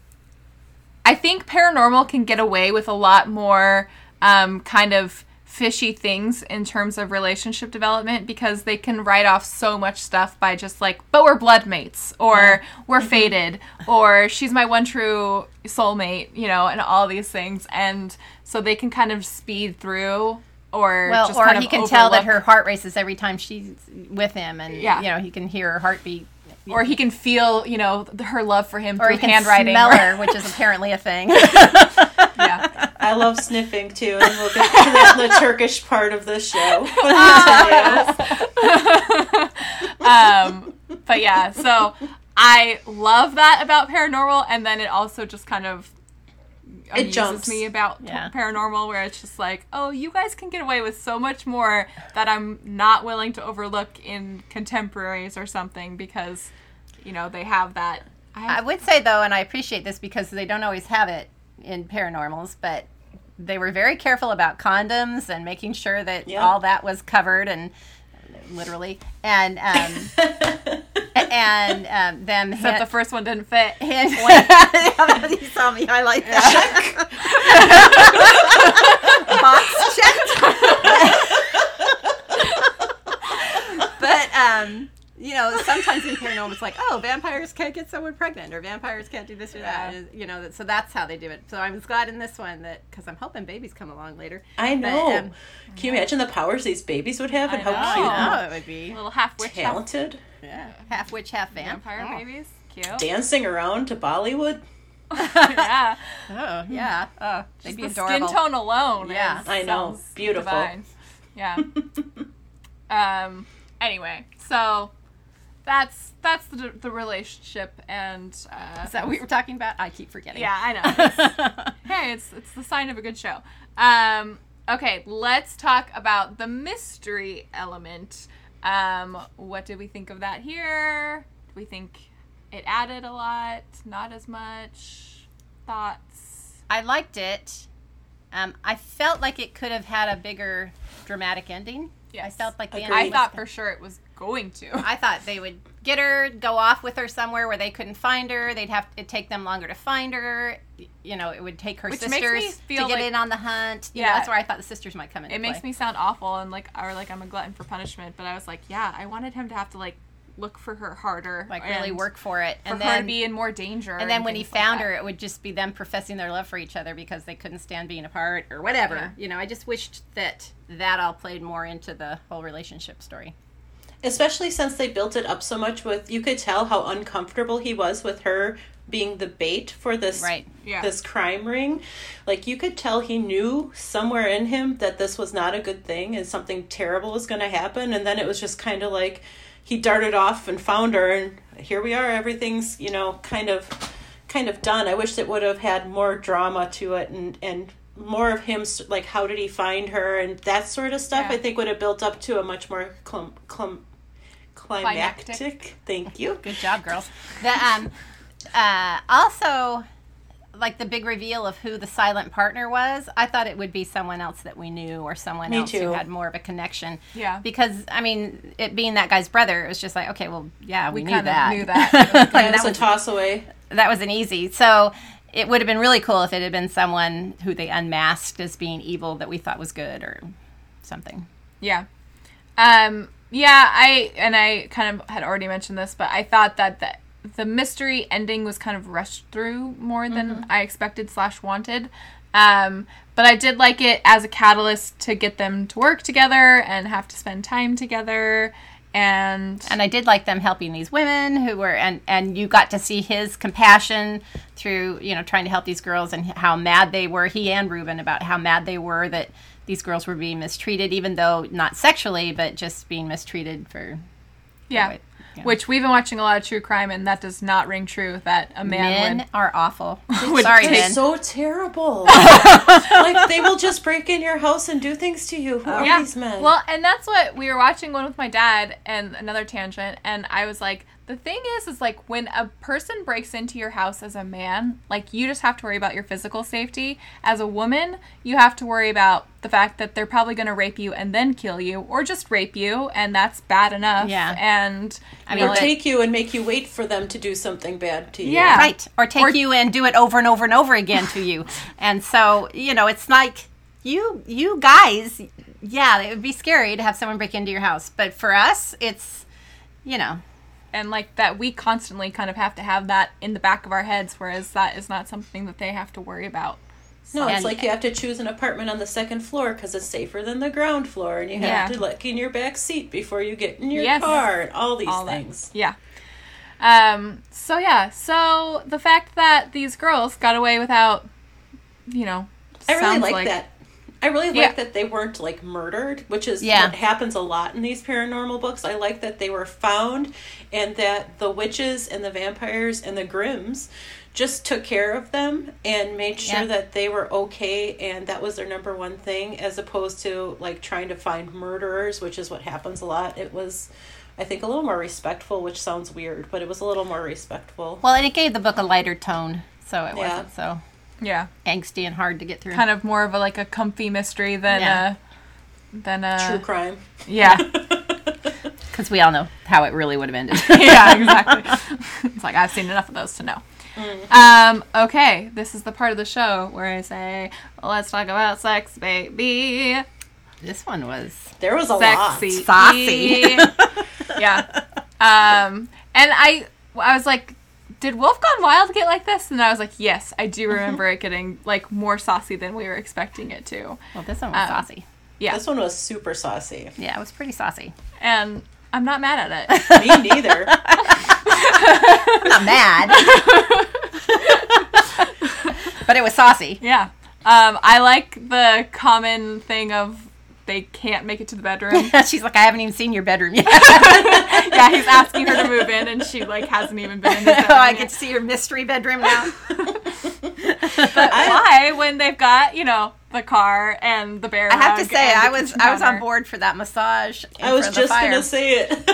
A: I think paranormal can get away with a lot more um, kind of fishy things in terms of relationship development because they can write off so much stuff by just like, but we're blood mates, or we're mm-hmm. fated, or she's my one true soulmate, you know, and all these things. And so they can kind of speed through or
B: Well,
A: just
B: or he can tell that her heart races every time she's with him, and
A: Yeah.
B: you know he can hear her heartbeat,
A: or he can feel, you know, her love for him
B: or
A: through
B: he can
A: handwriting.
B: smell her, which is apparently a thing.
A: yeah.
C: I love sniffing too, and we'll get to the, the Turkish part of the show.
A: Um, but yeah, so I love that about paranormal, and then it also just kind of amuses
C: jumps.
A: me about
B: Yeah.
A: paranormal, where it's just like, oh, you guys can get away with so much more that I'm not willing to overlook in contemporaries or something because, you know, they have that. I
B: I would say though, and I appreciate this because they don't always have it in paranormals, but they were very careful about condoms and making sure that
C: Yeah.
B: all that was covered and literally and um and um them
A: except the first one didn't fit.
B: hand, you saw me highlight that box checked but um you know sometimes in paranormal it's like oh vampires can't get someone pregnant or vampires can't do this or that
A: Yeah.
B: you know that- so that's how they do it so i was glad in this one that because i'm hoping babies come along later
C: I know.
B: um,
C: Can you imagine the powers these babies would have and
A: I
C: how
A: know.
C: cute
B: oh
C: and
B: it would be A
A: Little half witch, half
C: talented?
B: yeah. half witch half vamp.
A: vampire
B: oh.
A: babies. Cute.
C: Dancing around to Bollywood.
A: yeah.
B: oh yeah oh they'd be
A: the
B: adorable
A: skin tone alone.
B: Yeah.
A: is-
C: I know. Beautiful.
A: divine. Yeah. um. Anyway, so that's that's the, the relationship, and uh,
B: is that what we were talking about i keep forgetting
A: yeah, I know. It's- hey, it's it's the sign of a good show. Um. Okay, let's talk about the mystery element. Um. What did we think of that here? Do we think it added a lot? Not as much. Thoughts?
B: I liked it. Um, I felt like it could have had a bigger dramatic ending. I felt like the
C: Agreed.
B: ending
A: I
B: was-
A: thought for sure it was going to.
B: I thought they would get her, go off with her somewhere where they couldn't find her. They'd have it'd take them longer to find her. You know, it would take her
A: Which
B: sisters to get
A: like-
B: in on the hunt. You know,
A: Yeah.
B: that's where I thought the sisters might come in.
A: it makes me sound awful and like or like I'm a glutton for punishment, but I was like, yeah, I wanted him to have to like look for her harder,
B: like really work for it,
A: for
B: and
A: her to be in more danger.
B: and then when he
A: things like
B: found her, it would just be them professing their love for each other because they couldn't stand being apart or whatever.
A: Yeah.
B: You know, I just wished that that all played more into the whole relationship story.
C: Especially since they built it up so much with you could tell how uncomfortable he was with her being the bait for this
B: Right.
A: Yeah.
C: this crime ring. Like you could tell he knew somewhere in him that this was not a good thing and something terrible was going to happen and then it was just kind of like he darted off and found her and here we are everything's, you know, kind of kind of done. I wish it would have had more drama to it and and more of him like how did he find her and that sort of stuff
A: Yeah.
C: I think would have built up to a much more clum, clum, climactic.
A: Climactic.
C: Thank you.
B: Good job, girls. The, um, uh, also, like the big reveal of who the silent partner was, I thought it would be someone else that we knew or someone
C: Me
B: else
C: too.
B: who had more of a connection.
A: Yeah.
B: Because I mean, it being that guy's brother, it was just like, okay, well, yeah, we,
A: We
B: knew
A: kinda
B: that.
A: knew that.
B: And
C: That
B: that
C: was a
B: was
C: toss away.
B: that was an easy. So it would have been really cool if it had been someone who they unmasked as being evil that we thought was good or something.
A: Yeah. Um yeah, I and I kind of had already mentioned this, but I thought that the the mystery ending was kind of rushed through more than I expected slash wanted. Um, but I did like it as a catalyst to get them to work together and have to spend time together. And
B: And I did like them helping these women who were, and and you got to see his compassion through, you know, trying to help these girls and how mad they were. He and Ruben about how mad they were that these girls were being mistreated, even though not sexually, but just being mistreated for.
A: yeah.
B: Right. Yeah.
A: Which we've been watching a lot of true crime, and that does not ring true that a man
B: Men
A: would.
B: are awful.
A: Would
B: Sorry,
A: take
B: men.
C: It's so terrible. like they will just break in your house and do things to you. Who are
A: Yeah.
C: these men?
A: Well, and that's what we were watching one with my dad and another tangent, and I was like, the thing is, is like when a person breaks into your house as a man, like you just have to worry about your physical safety. As a woman, you have to worry about the fact that they're probably going to rape you and then kill you, or just rape you, and that's bad enough.
B: Yeah.
A: And
B: I
A: you
B: mean,
C: or
A: like-
C: take you and make you wait for them to do something bad to you.
A: Yeah.
B: Right. Or take
A: Or-
B: you and do it over and over and over again to you. And so, you know, it's like you you guys, yeah, it would be scary to have someone break into your house. But for us, it's you know,
A: and like that we constantly kind of have to have that in the back of our heads, whereas that is not something that they have to worry about.
C: No, it's
B: And-
C: like you have to choose an apartment on the second floor because it's safer than the ground floor, and you have
A: Yeah.
C: to look in your back seat before you get in your
A: Yes.
C: car, and all these
A: all that.
C: things.
A: Yeah. Um. So yeah. So the fact that these girls got away without, you know,
C: I really
A: sounds
C: like, that. I really like
A: Yeah.
C: that they weren't like murdered, which is
B: Yeah.
C: what happens a lot in these paranormal books. I like that they were found and that the witches and the vampires and the grims just took care of them and made sure
B: Yeah.
C: that they were okay and that was their number one thing as opposed to like trying to find murderers, which is what happens a lot. It was I think a little more respectful, which sounds weird, but it was a little more respectful.
B: well, and it gave the book a lighter tone, so it
C: Yeah.
B: wasn't so
A: Yeah.
B: angsty and hard to get through.
A: Kind of more of a like a comfy mystery than
B: Yeah.
A: a than a
C: True crime.
A: Yeah.
B: Because we all know how it really would have ended.
A: yeah, exactly. it's like I've seen enough of those to know.
C: Mm.
A: Um, okay, this is the part of the show where I say, let's talk about sex, baby.
B: this one was
C: There was a
A: Sexy.
C: lot.
B: Saucy.
A: yeah. Um, and I, I was like, did Wolf Gone Wild get like this? And I was like, yes, I do remember it getting like more saucy than we were expecting it to.
B: well, this one was
A: Um,
B: saucy.
A: Yeah.
C: This one was super saucy.
B: Yeah, it was pretty saucy.
A: And I'm not mad at it.
C: Me neither.
B: I'm not mad, but it was saucy.
A: Yeah. Um, I like the common thing of they can't make it to the bedroom.
B: She's like, I haven't even seen your bedroom yet.
A: yeah, he's asking her to move in, and she like hasn't even been in his bedroom
B: oh, I
A: yet.
B: get to see your mystery bedroom now.
A: But why, when they've got you know the car and the bear?
B: I have to say, I was I was on board for that massage.
C: I was
B: front of the
C: just gonna say it.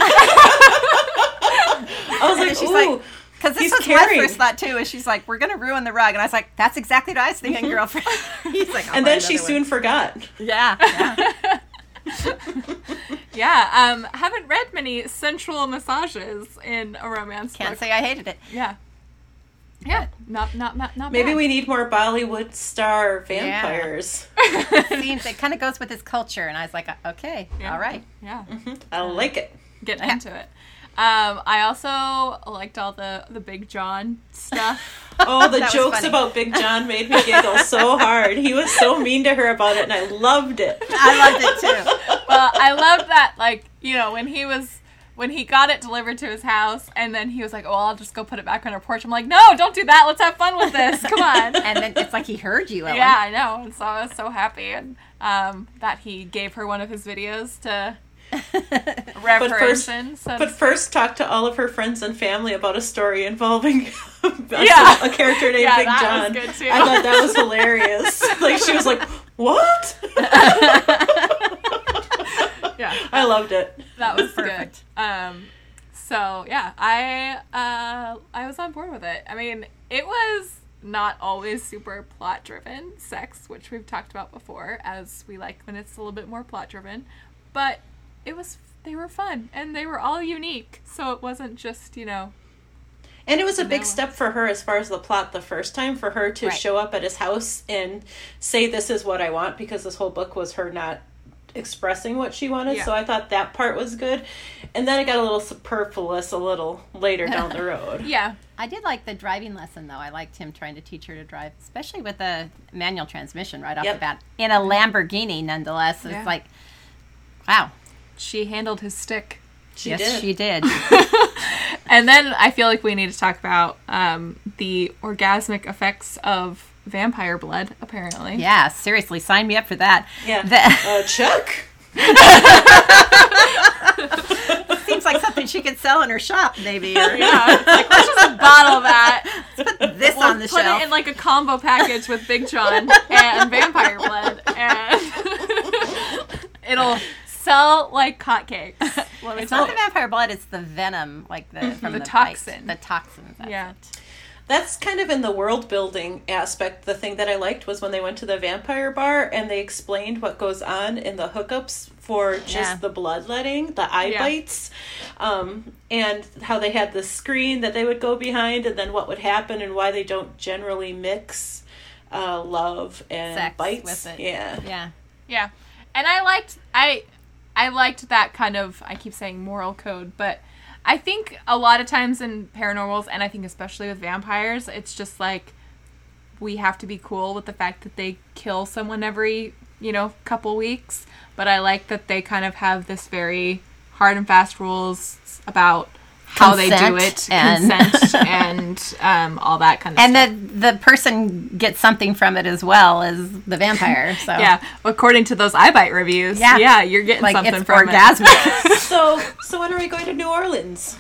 C: I was
B: And
C: like,
B: she's
C: ooh.
B: like, because this
C: he's
B: was
C: carrying.
B: my first thought too. Is she's like, we're gonna ruin the rug, and I was like, that's exactly what I was thinking, girlfriend. He's like,
C: and then she
B: another
C: soon
B: one.
C: forgot.
B: yeah, yeah.
A: Yeah, um, haven't read many sensual massages in a romance
B: Can't
A: book.
B: say I hated it.
A: Yeah, yeah, not not not not.
C: Maybe
A: bad.
C: we need more Bollywood star vampires.
B: Seems it kind of goes with his culture, and I was like, okay,
A: Yeah.
B: all right.
A: Yeah,
C: I like it.
A: get into it. Um, I also liked all the the Big John stuff.
C: Oh, the jokes about Big John made me giggle so hard. He was so mean to her about it, and I loved it.
B: I loved it too.
A: well, I loved that, like, you know, when he was when he got it delivered to his house and then he was like, Oh, I'll just go put it back on our porch. I'm like, No, don't do that. Let's have fun with this. Come on.
B: And then it's like he heard you, Ellen.
A: yeah, I know. And so I was so happy and um, that he gave her one of his videos to reparation. so
C: But first, talk to all of her friends and family about a story involving a,
A: Yeah.
C: a character named
A: Yeah,
C: Big
A: that
C: John.
A: was good, too.
C: I thought that was hilarious. like she was like, "What?"
A: yeah,
C: I loved it.
A: that was
B: Perfect.
A: good. Um, so yeah, I uh, I was on board with it. I mean, it was not always super plot driven sex, which we've talked about before, as we like when it's a little bit more plot driven. But it was they were fun and they were all unique, so it wasn't just you know
C: And it was a big
A: No.
C: step for her as far as the plot the first time for her to
B: Right.
C: show up at his house and say this is what I want because this whole book was her not expressing what she wanted.
A: Yeah.
C: So I thought that part was good. And then it got a little superfluous a little later down the road.
A: yeah
B: I did like the driving lesson though. I liked him trying to teach her to drive, especially with a manual transmission right off
C: Yep.
B: the bat in a Lamborghini. Nonetheless, it's
A: Yeah.
B: like, wow,
A: she handled his stick.
C: She
B: yes,
C: did.
B: she did.
A: And then I feel like we need to talk about um, the orgasmic effects of vampire blood. Apparently,
B: yeah, seriously, sign me up for that.
C: Yeah.
B: The-
C: Uh, Chuck.
B: seems like something she could sell in her shop, maybe. Or
A: yeah. It's like let's just bottle that.
B: Put this
A: We'll
B: on the
A: put
B: shelf.
A: it in like a combo package with Big John and vampire blood, and it'll sell like hotcakes. Let me
B: it's not the vampire blood; it's the venom, like the from
A: The
B: the,
A: toxin.
B: bite. The toxins. that's
A: Yeah.
B: it.
C: That's kind of in the world building aspect. The thing that I liked was when they went to the vampire bar and they explained what goes on in the hookups for just
B: Yeah.
C: the bloodletting, the eye
A: Yeah.
C: bites, um, and how they had the screen that they would go behind, and then what would happen and why they don't generally mix uh, love and
B: Sex
C: bites.
B: with it.
C: Yeah.
B: Yeah.
A: Yeah, and I liked I I liked that kind of I keep saying moral code, but I think a lot of times in paranormals, and I think especially with vampires, it's just like we have to be cool with the fact that they kill someone every you know couple weeks. But I like that they kind of have this very hard and fast rules about how they do it,
B: and-
A: consent, and um, all that kind of
B: And
A: stuff.
B: the the person gets something from it as well as the vampire. So
A: yeah, according to those iBite reviews,
B: Yeah.
A: yeah, you're getting
B: like
A: something
B: it's
A: from it.
C: So, so when are we going to New Orleans?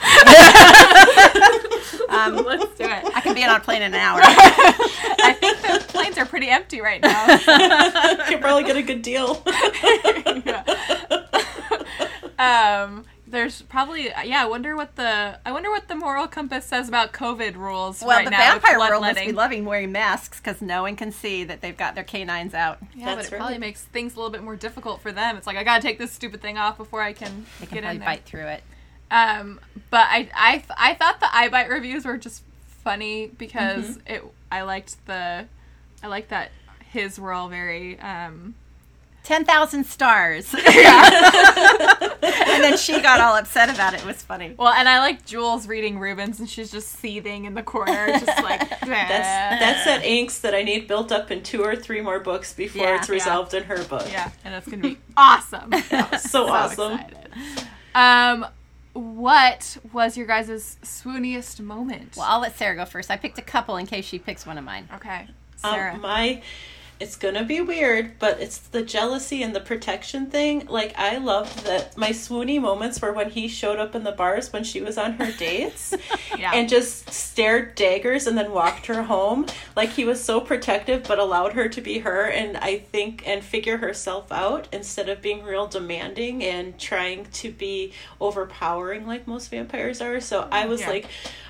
B: um,
A: Let's do it.
B: I can be on a plane in an hour.
A: I think the planes are pretty empty right now.
C: you can probably get a good deal.
A: um, there's probably yeah. I wonder what the I wonder what the moral compass says about COVID rules
B: Well,
A: right
B: the
A: now.
B: vampire world must be loving wearing masks because no one can see that they've got their canines out.
A: Yeah, but
C: That's
A: it probably makes things a little bit more difficult for them. It's like I gotta take this stupid thing off before I can
B: They can
A: get in there.
B: bite through it.
A: Um, but I, I, I thought the iBite reviews were just funny because
B: Mm-hmm.
A: it. I liked the, I liked that his were all very. Um,
B: Ten thousand stars. and then she got all upset about it. It was funny.
A: well, and I like Jules reading Rubens, and she's just seething in the corner, just like
C: That's that's that angst that I need built up in two or three more books before
B: Yeah.
C: it's resolved in her book.
A: Yeah, and it's gonna be awesome.
C: So, awesome.
A: excited. Um, what was your guys' swooniest moment?
B: Well, I'll let Sarah go first. I picked a couple in case she picks one of mine.
A: okay, Sarah.
C: Um, my, it's gonna be weird, but it's the jealousy and the protection thing. Like I loved that my swoony moments were when he showed up in the bars when she was on her dates,
A: yeah,
C: and just stared daggers and then walked her home. Like he was so protective, but allowed her to be her, and I think and figure herself out instead of being real demanding and trying to be overpowering like most vampires are. So I was
A: Yeah.
C: like.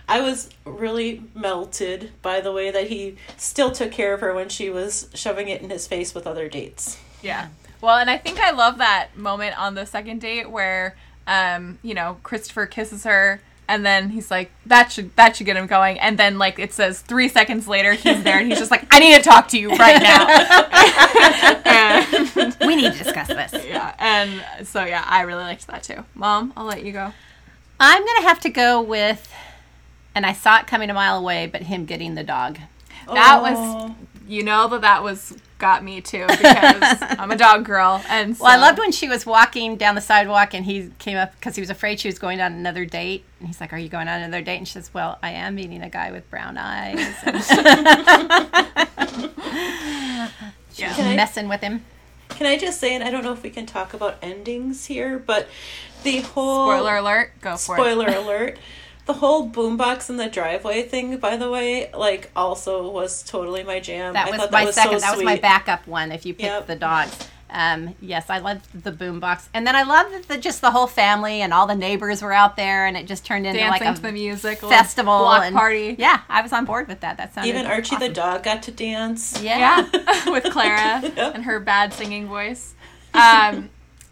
C: I was really melted by the way that he still took care of her when she was shoving it in his face with other dates.
A: Yeah. Well, and I think I love that moment on the second date where, um, you know, Christopher kisses her, and then he's like, "That should that should get him going." And then like it says three seconds later, he's there, and he's just like, "I need to talk to you right now." and,
B: We need to discuss this.
A: yeah, and so yeah, I really liked that too. Mom, I'll let you go.
B: I'm gonna have to go with, and I saw it coming a mile away, but him getting the dog.
A: That oh. was,
C: Oh.
A: you know, that that was got me too because I'm a dog girl, and so,
B: Well, I loved when she was walking down the sidewalk and he came up because he was afraid she was going on another date. And he's like, Are you going on another date? And she says, Well, I am meeting a guy with brown eyes. And she was
C: Can I-
B: messing with him.
C: Can I just say, and I don't know if we can talk about endings here, but the whole
A: Spoiler alert, go for it.
C: spoiler alert. The whole boombox in the driveway thing, by the way, like also was totally my jam.
B: That was
C: thought
B: my
C: was
B: second.
C: So
B: that was my backup one. If you picked
C: Yep.
B: the dogs, um, yes, I loved the boombox, and then I loved that the, just the whole family and all the neighbors were out there, and it just turned into
A: Dancing
B: like a
A: to the music, a
B: festival
A: block
B: and,
A: party.
B: Yeah, I was on board with that. That sounded
C: Even Archie the dog got to dance.
B: Yeah.
A: Yeah, with Clara
C: Yep.
A: and her bad singing voice. Um,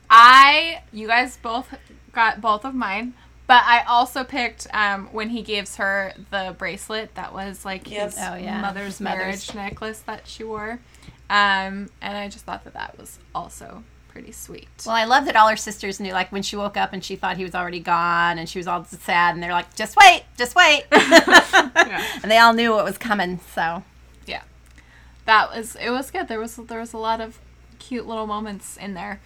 A: I, you guys both got both of mine, but I also picked um, when he gives her the bracelet that was like
C: Yep.
A: his
B: Oh, yeah.
A: mother's
B: Mother's.
A: marriage necklace that she wore. Um, and I just thought that that was also pretty sweet.
B: Well, I love that all her sisters knew, like when she woke up and she thought he was already gone, and she was all sad, and they're like, "Just wait, just wait,"
A: Yeah.
B: and they all knew what was coming. So
A: yeah that was it was good there was there was a lot of cute little moments in there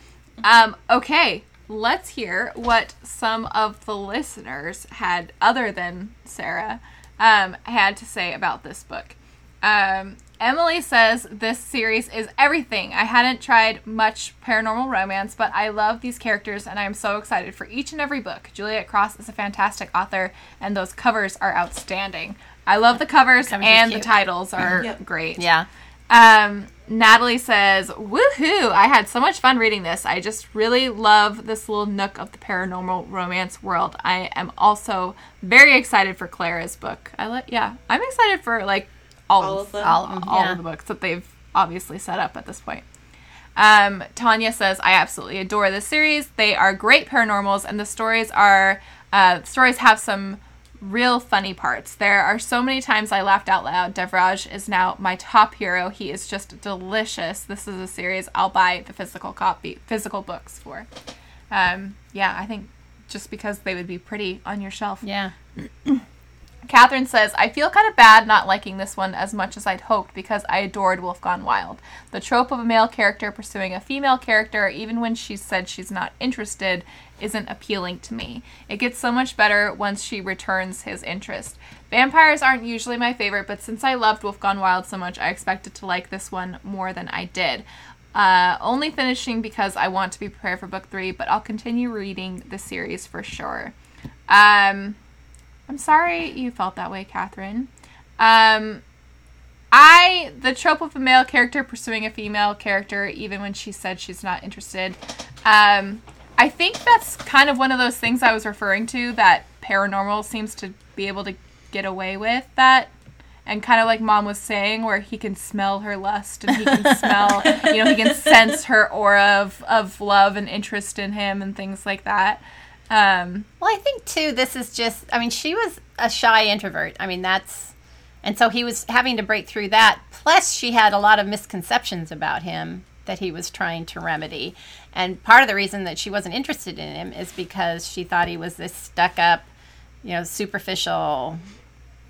A: um okay let's hear what some of the listeners had, other than Sarah, um, had to say about this book. Um, Emily says this series is everything. I hadn't tried much paranormal romance, but I love these characters and I'm so excited for each and every book. Juliette Cross is a fantastic author and those covers are outstanding. I love the covers,
B: Covers
A: and the titles are
C: Yep.
A: great.
B: Yeah.
A: Um, Natalie says, Woohoo! I had so much fun reading this. I just really love this little nook of the paranormal romance world. I am also very excited for Clara's book. I like, yeah, I'm excited for like all,
C: All
A: of,
C: of them?
B: All of them,
A: all
B: yeah.
A: of the books that they've obviously set up at this point. Um, Tanya says, I absolutely adore this series. They are great paranormals, and the stories are uh, stories have some real funny parts. There are so many times I laughed out loud. Devraj is now my top hero. He is just delicious. This is a series I'll buy the physical copy, physical books for. Um, yeah, I think just because they would be pretty on your shelf.
B: Yeah.
A: Catherine says, I feel kind of bad not liking this one as much as I'd hoped because I adored Wolf Gone Wild. The trope of a male character pursuing a female character, even when she said she's not interested, isn't appealing to me. It gets so much better once she returns his interest. Vampires aren't usually my favorite, but since I loved Wolf Gone Wild so much, I expected to like this one more than I did. Uh, only finishing because I want to be prepared for book three, but I'll continue reading the series for sure. Um, I'm sorry you felt that way, Catherine. Um, I the trope of a male character pursuing a female character, even when she said she's not interested. Um, I think that's kind of one of those things I was referring to that paranormal seems to be able to get away with that. And kind of like mom was saying, where he can smell her lust and he can smell, you know, he can sense her aura of, of love and interest in him and things like that. Um,
B: Well, I think too, this is just, I mean, she was a shy introvert. I mean, that's, and so he was having to break through that. Plus, she had a lot of misconceptions about him that he was trying to remedy. And part of the reason that she wasn't interested in him is because she thought he was this stuck up, you know, superficial,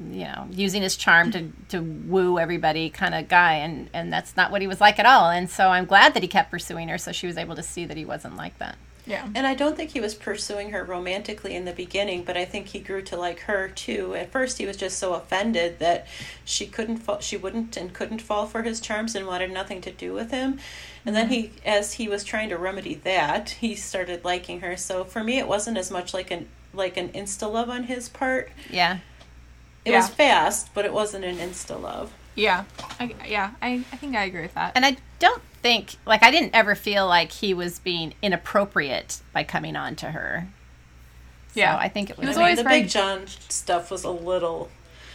B: you know, using his charm to, to woo everybody kind of guy. And, and that's not what he was like at all. And so I'm glad that he kept pursuing her so she was able to see that he wasn't like that.
A: Yeah.
C: And I don't think he was pursuing her romantically in the beginning, but I think he grew to like her too. At first, he was just so offended that she couldn't, fall, she wouldn't, and couldn't fall for his charms and wanted nothing to do with him. And then mm-hmm. he, as he was trying to remedy that, he started liking her. So for me, it wasn't as much like an like an insta love on his part.
B: Yeah.
C: It
A: Yeah.
C: was fast, but it wasn't an insta love.
A: Yeah, I, yeah, I, I think I agree with that.
B: And I don't think, like, I didn't ever feel like he was being inappropriate by coming on to her. So
A: Yeah.
B: I think it was.
A: was always
C: the
A: very-
C: Big John stuff was a little.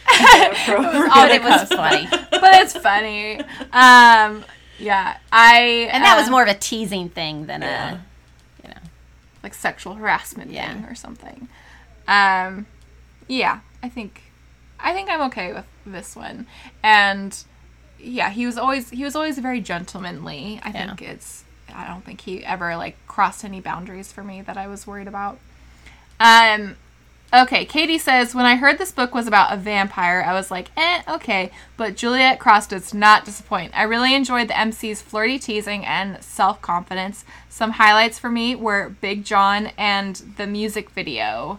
A: Oh,
B: but it was funny.
A: but it's funny. Um, yeah, I
B: And that was
A: uh,
B: more of a teasing thing than
C: Yeah.
B: a, you know.
A: like sexual harassment
B: Yeah.
A: thing or something. Um, yeah, I think I think I'm okay with this one, and yeah, he was always he was always very gentlemanly. I
B: Yeah.
A: think it's I don't think he ever like crossed any boundaries for me that I was worried about. Um. Okay, Katie says, when I heard this book was about a vampire, I was like, eh, okay. But Juliette Cross does not disappoint. I really enjoyed the MC's flirty teasing and self confidence. Some highlights for me were Big John and the music video.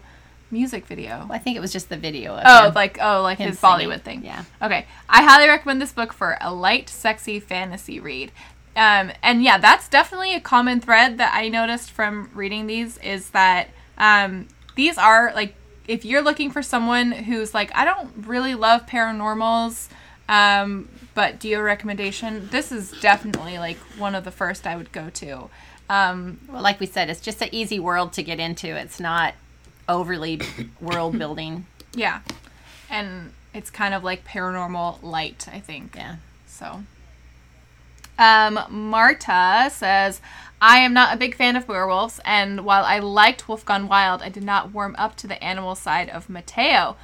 A: Music video.
B: I think it was just the video of
A: Oh,
B: him.
A: like oh, like
B: him
A: his
B: singing.
A: Bollywood thing.
B: Yeah.
A: Okay, I highly recommend this book for a light, sexy fantasy read. Um, and yeah, that's definitely a common thread that I noticed from reading these is that um, these are like if you're looking for someone who's like I don't really love paranormals, um, but do you have a recommendation? This is definitely like one of the first I would go to. Um,
B: Well, like we said, it's just an easy world to get into. It's not overly world building.
A: yeah, and it's kind of like paranormal light, I think.
B: Yeah.
A: So, um, Marta says, I am not a big fan of werewolves, and while I liked Wolf Gone Wild, I did not warm up to the animal side of Mateo.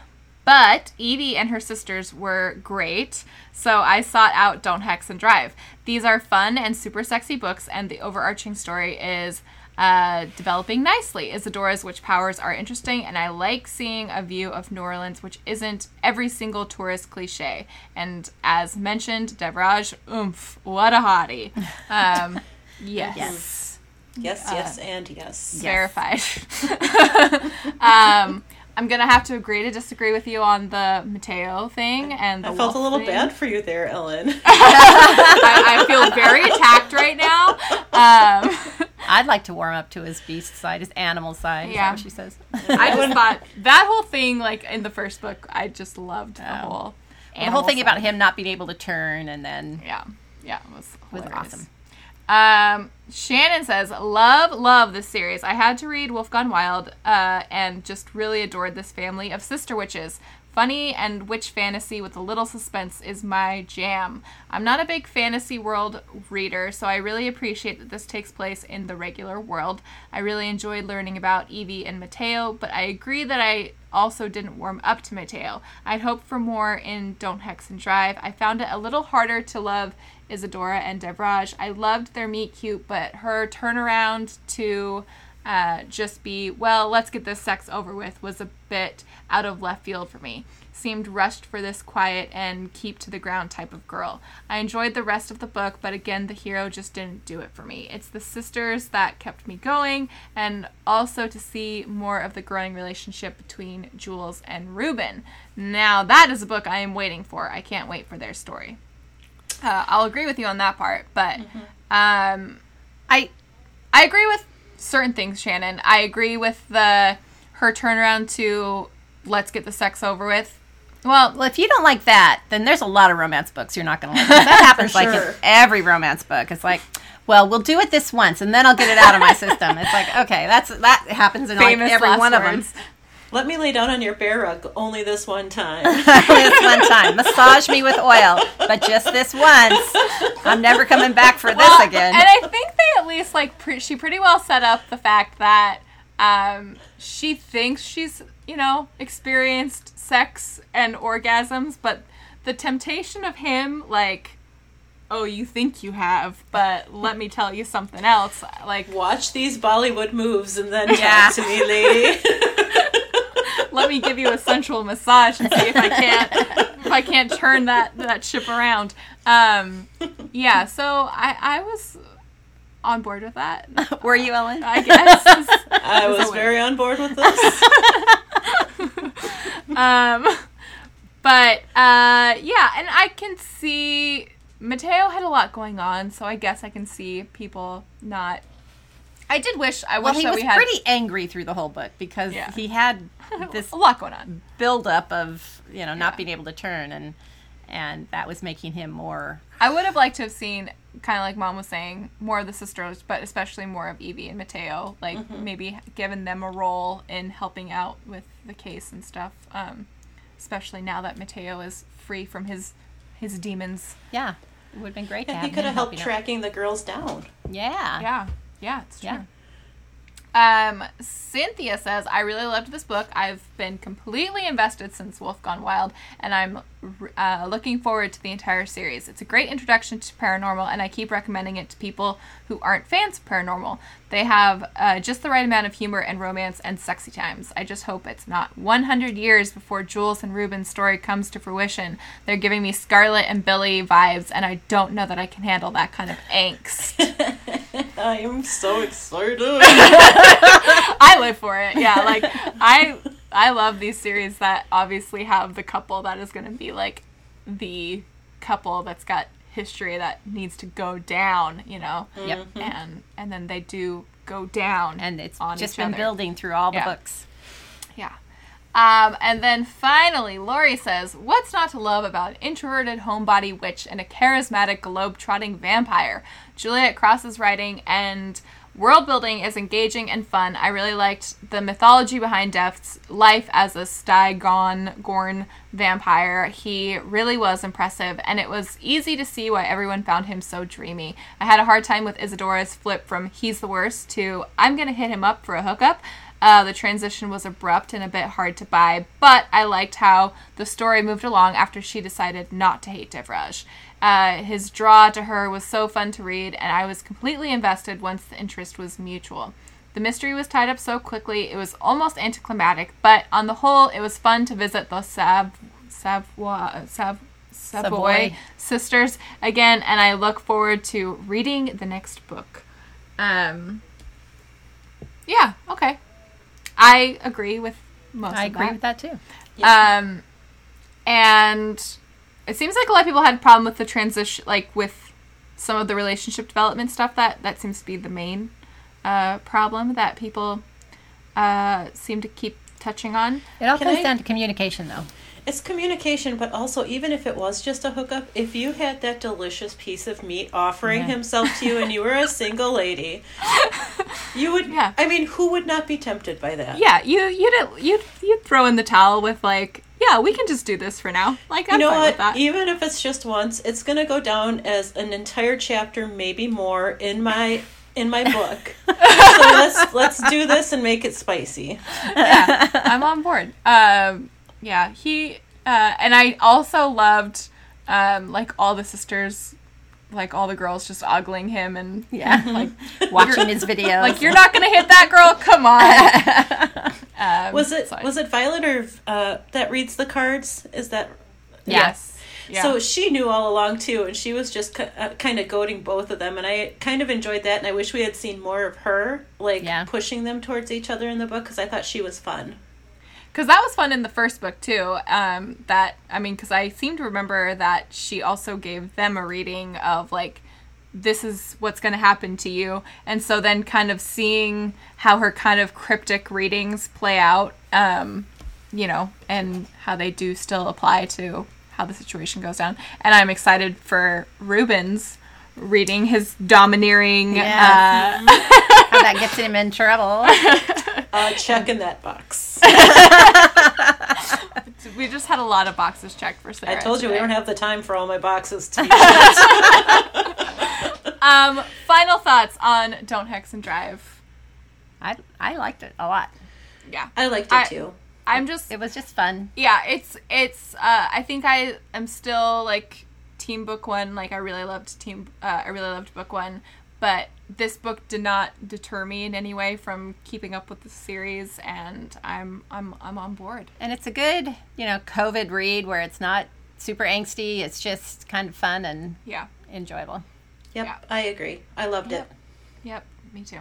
A: But Evie and her sisters were great, so I sought out Don't Hex and Drive. These are fun and super sexy books, and the overarching story is uh, developing nicely. Isadora's witch powers are interesting, and I like seeing a view of New Orleans, which isn't every single tourist cliche. And as mentioned, Devraj, oomph, what a hottie. Um, yes.
B: Yes.
C: Yes, yes, and yes.
A: verified. um, I'm gonna have to agree to disagree with you on the Mateo thing and the
C: I felt a little
A: thing.
C: bad for you there, Ellen.
A: I, I feel very attacked right now. Um,
B: I'd like to warm up to his beast side, his animal side. Is
A: Yeah.
B: that what she says?
A: I just thought that whole thing, like in the first book, I just loved the
B: Oh.
A: whole.
B: the whole
A: animal
B: thing about him not being able to turn and then
A: Yeah, yeah, it was
B: was awesome.
A: Um, Shannon says, "Love, love this series. I had to read Wolf Gone Wild, uh, and just really adored this family of sister witches. Funny and witch fantasy with a little suspense is my jam. I'm not a big fantasy world reader, so I really appreciate that this takes place in the regular world. I really enjoyed learning about Evie and Mateo, but I agree that I also didn't warm up to Mateo. I'd hoped for more in Don't Hex and Drive. I found it a little harder to love Isadora and Devraj. I loved their meet cute, but her turnaround to uh, just be, well, let's get this sex over with was a bit out of left field for me. Seemed rushed for this quiet and keep to the ground type of girl. I enjoyed the rest of the book, but again, the hero just didn't do it for me. It's the sisters that kept me going, and also to see more of the growing relationship between Jules and Ruben. Now, that is a book I am waiting for. I can't wait for their story. Uh, I'll agree with you on that part, but um, I I agree with certain things, Shannon. I agree with the her turnaround to let's get the sex over with. Well,
B: Well, if you don't like that, then there's a lot of romance books you're not going to like. That happens like
C: sure.
B: in every romance book. It's like, well, we'll do it this once, and then I'll get it out of my system. It's like, okay, that's that happens in like every one
A: words.
B: of them.
C: Let me lay down on your bear rug only this one time.
B: Only this one time, massage me with oil, but just this once. I'm never coming back for this
A: Well,
B: again.
A: And I think they at least like pre- she pretty well set up the fact that um, she thinks she's you know experienced sex and orgasms, but the temptation of him like. Oh, you think you have, but let me tell you something else. Like,
C: Watch these Bollywood moves and then
B: Yeah.
C: talk to me, lady.
A: let me give you a sensual massage and see if I can't if I can't turn that that ship around. Um, yeah, so I I was on board with that.
B: Were you, Ellen?
A: I guess.
C: I was very on board with this.
A: um, but uh, yeah, and I can see Mateo had a lot going on, so I guess I can see people not. I did wish I
B: Well,
A: wish
B: he
A: that
B: was
A: we had
B: pretty angry through the whole book because
A: Yeah.
B: he had this
A: a lot going on.
B: buildup of you know not
A: Yeah.
B: being able to turn, and and that was making him more.
A: I would have liked to have seen, kind of like Mom was saying, more of the sisters, but especially more of Evie and Mateo. Like
B: Mm-hmm.
A: maybe given them a role in helping out with the case and stuff. Um, especially now that Mateo is free from his his demons.
B: Yeah, it would have been great to
C: Yeah,
B: have
C: he could have helped
B: helping out.
C: tracking the girls down.
B: Yeah.
A: Yeah, yeah, it's true.
B: Yeah.
A: Um, Cynthia says, I really loved this book. I've been completely invested since Wolf Gone Wild, and I'm uh, looking forward to the entire series. It's a great introduction to paranormal, and I keep recommending it to people who aren't fans of paranormal. They have uh, just the right amount of humor and romance and sexy times. I just hope it's not 100 years before Jules and Ruben's story comes to fruition. They're giving me Scarlet and Billy vibes, and I don't know that I can handle that kind of angst.
C: I am so excited.
A: I live for it. Yeah, like I I love these series that obviously have the couple that is going to be like the couple that's got history that needs to go down, you know.
B: Yep.
A: And and then they do go down
B: And it's
A: on
B: just
A: each
B: been
A: other.
B: building through all the
A: Yeah.
B: books.
A: Yeah. Um, and then finally, Laurie says, What's not to love about an introverted homebody witch and a charismatic globe-trotting vampire? Juliette Cross's writing and world building is engaging and fun. I really liked the mythology behind Death's life as a Stygorn vampire. He really was impressive, and it was easy to see why everyone found him so dreamy. I had a hard time with Isadora's flip from he's the worst to I'm gonna hit him up for a hookup. Uh, the transition was abrupt and a bit hard to buy, but I liked how the story moved along after she decided not to hate Devraj. Uh, his draw to her was so fun to read, and I was completely invested once the interest was mutual. The mystery was tied up so quickly, it was almost anticlimactic, but on the whole, it was fun to visit the Sav- Savoy, Sav- Savoy,
B: Savoy.
A: sisters again, and I look forward to reading the next book. Um, Yeah. Okay. I agree with most.
B: I
A: of
B: agree
A: that.
B: with that too.
A: Um, and it seems like a lot of people had a problem with the transition, like with some of the relationship development stuff. That that seems to be the main uh, problem that people uh, seem to keep touching on.
B: It all
C: Can
B: comes
C: I-
B: down to communication, though.
C: It's communication, but also even if it was just a hookup, if you had that delicious piece of meat offering
B: Yeah.
C: himself to you and you were a single lady, you would.
A: Yeah.
C: I mean, who would not be tempted by that?
A: Yeah, you you'd you'd you'd throw in the towel with like, yeah, we can just do this for now. Like I'm
C: You know what? Even if it's just once, it's gonna go down as an entire chapter, maybe more, in my in my book. so let's let's do this and make it spicy.
A: yeah, I'm on board. Um, yeah, he uh, and I also loved um, like all the sisters, like all the girls just ogling him and
B: Yeah.
A: like
B: Watching his videos.
A: like you're not gonna hit that girl. Come on. Um,
C: Was it
A: so I-
C: was it Violet or uh, that reads the cards? Is that
A: Yes. Yeah.
C: So she knew all along too, and she was just ki- uh, kind of goading both of them, and I kind of enjoyed that. And I wish we had seen more of her, like
B: Yeah.
C: pushing them towards each other in the book, because I thought she was fun.
A: Because that was fun in the first book too. Um, that I mean, because I seem to remember that she also gave them a reading of like, this is what's going to happen to you, and so then kind of seeing how her kind of cryptic readings play out, um, you know, and how they do still apply to how the situation goes down. And I'm excited for Ruben's reading his domineering.
B: Yeah.
A: Uh,
B: How that gets him in trouble.
C: Uh, check in that box.
A: we just had a lot of boxes checked for Sarah.
C: I told you we don't have the time for all my boxes to be checked.
A: Um, final thoughts on Don't Hex and Drive.
B: I, I liked it a lot.
A: Yeah,
C: I liked it
A: I-
C: too.
A: I'm just
B: It was just fun.
A: yeah. It's it's. Uh, I think I am still like Team Book One. Like I really loved Team. Uh, I really loved Book One, but this book did not deter me in any way from keeping up with the series, and I'm I'm I'm on board.
B: And it's a good, you know, COVID read where it's not super angsty. It's just kind of fun and
A: Yeah.
B: enjoyable.
C: Yep,
A: Yeah.
C: I agree. I loved it.
A: Yep, me too.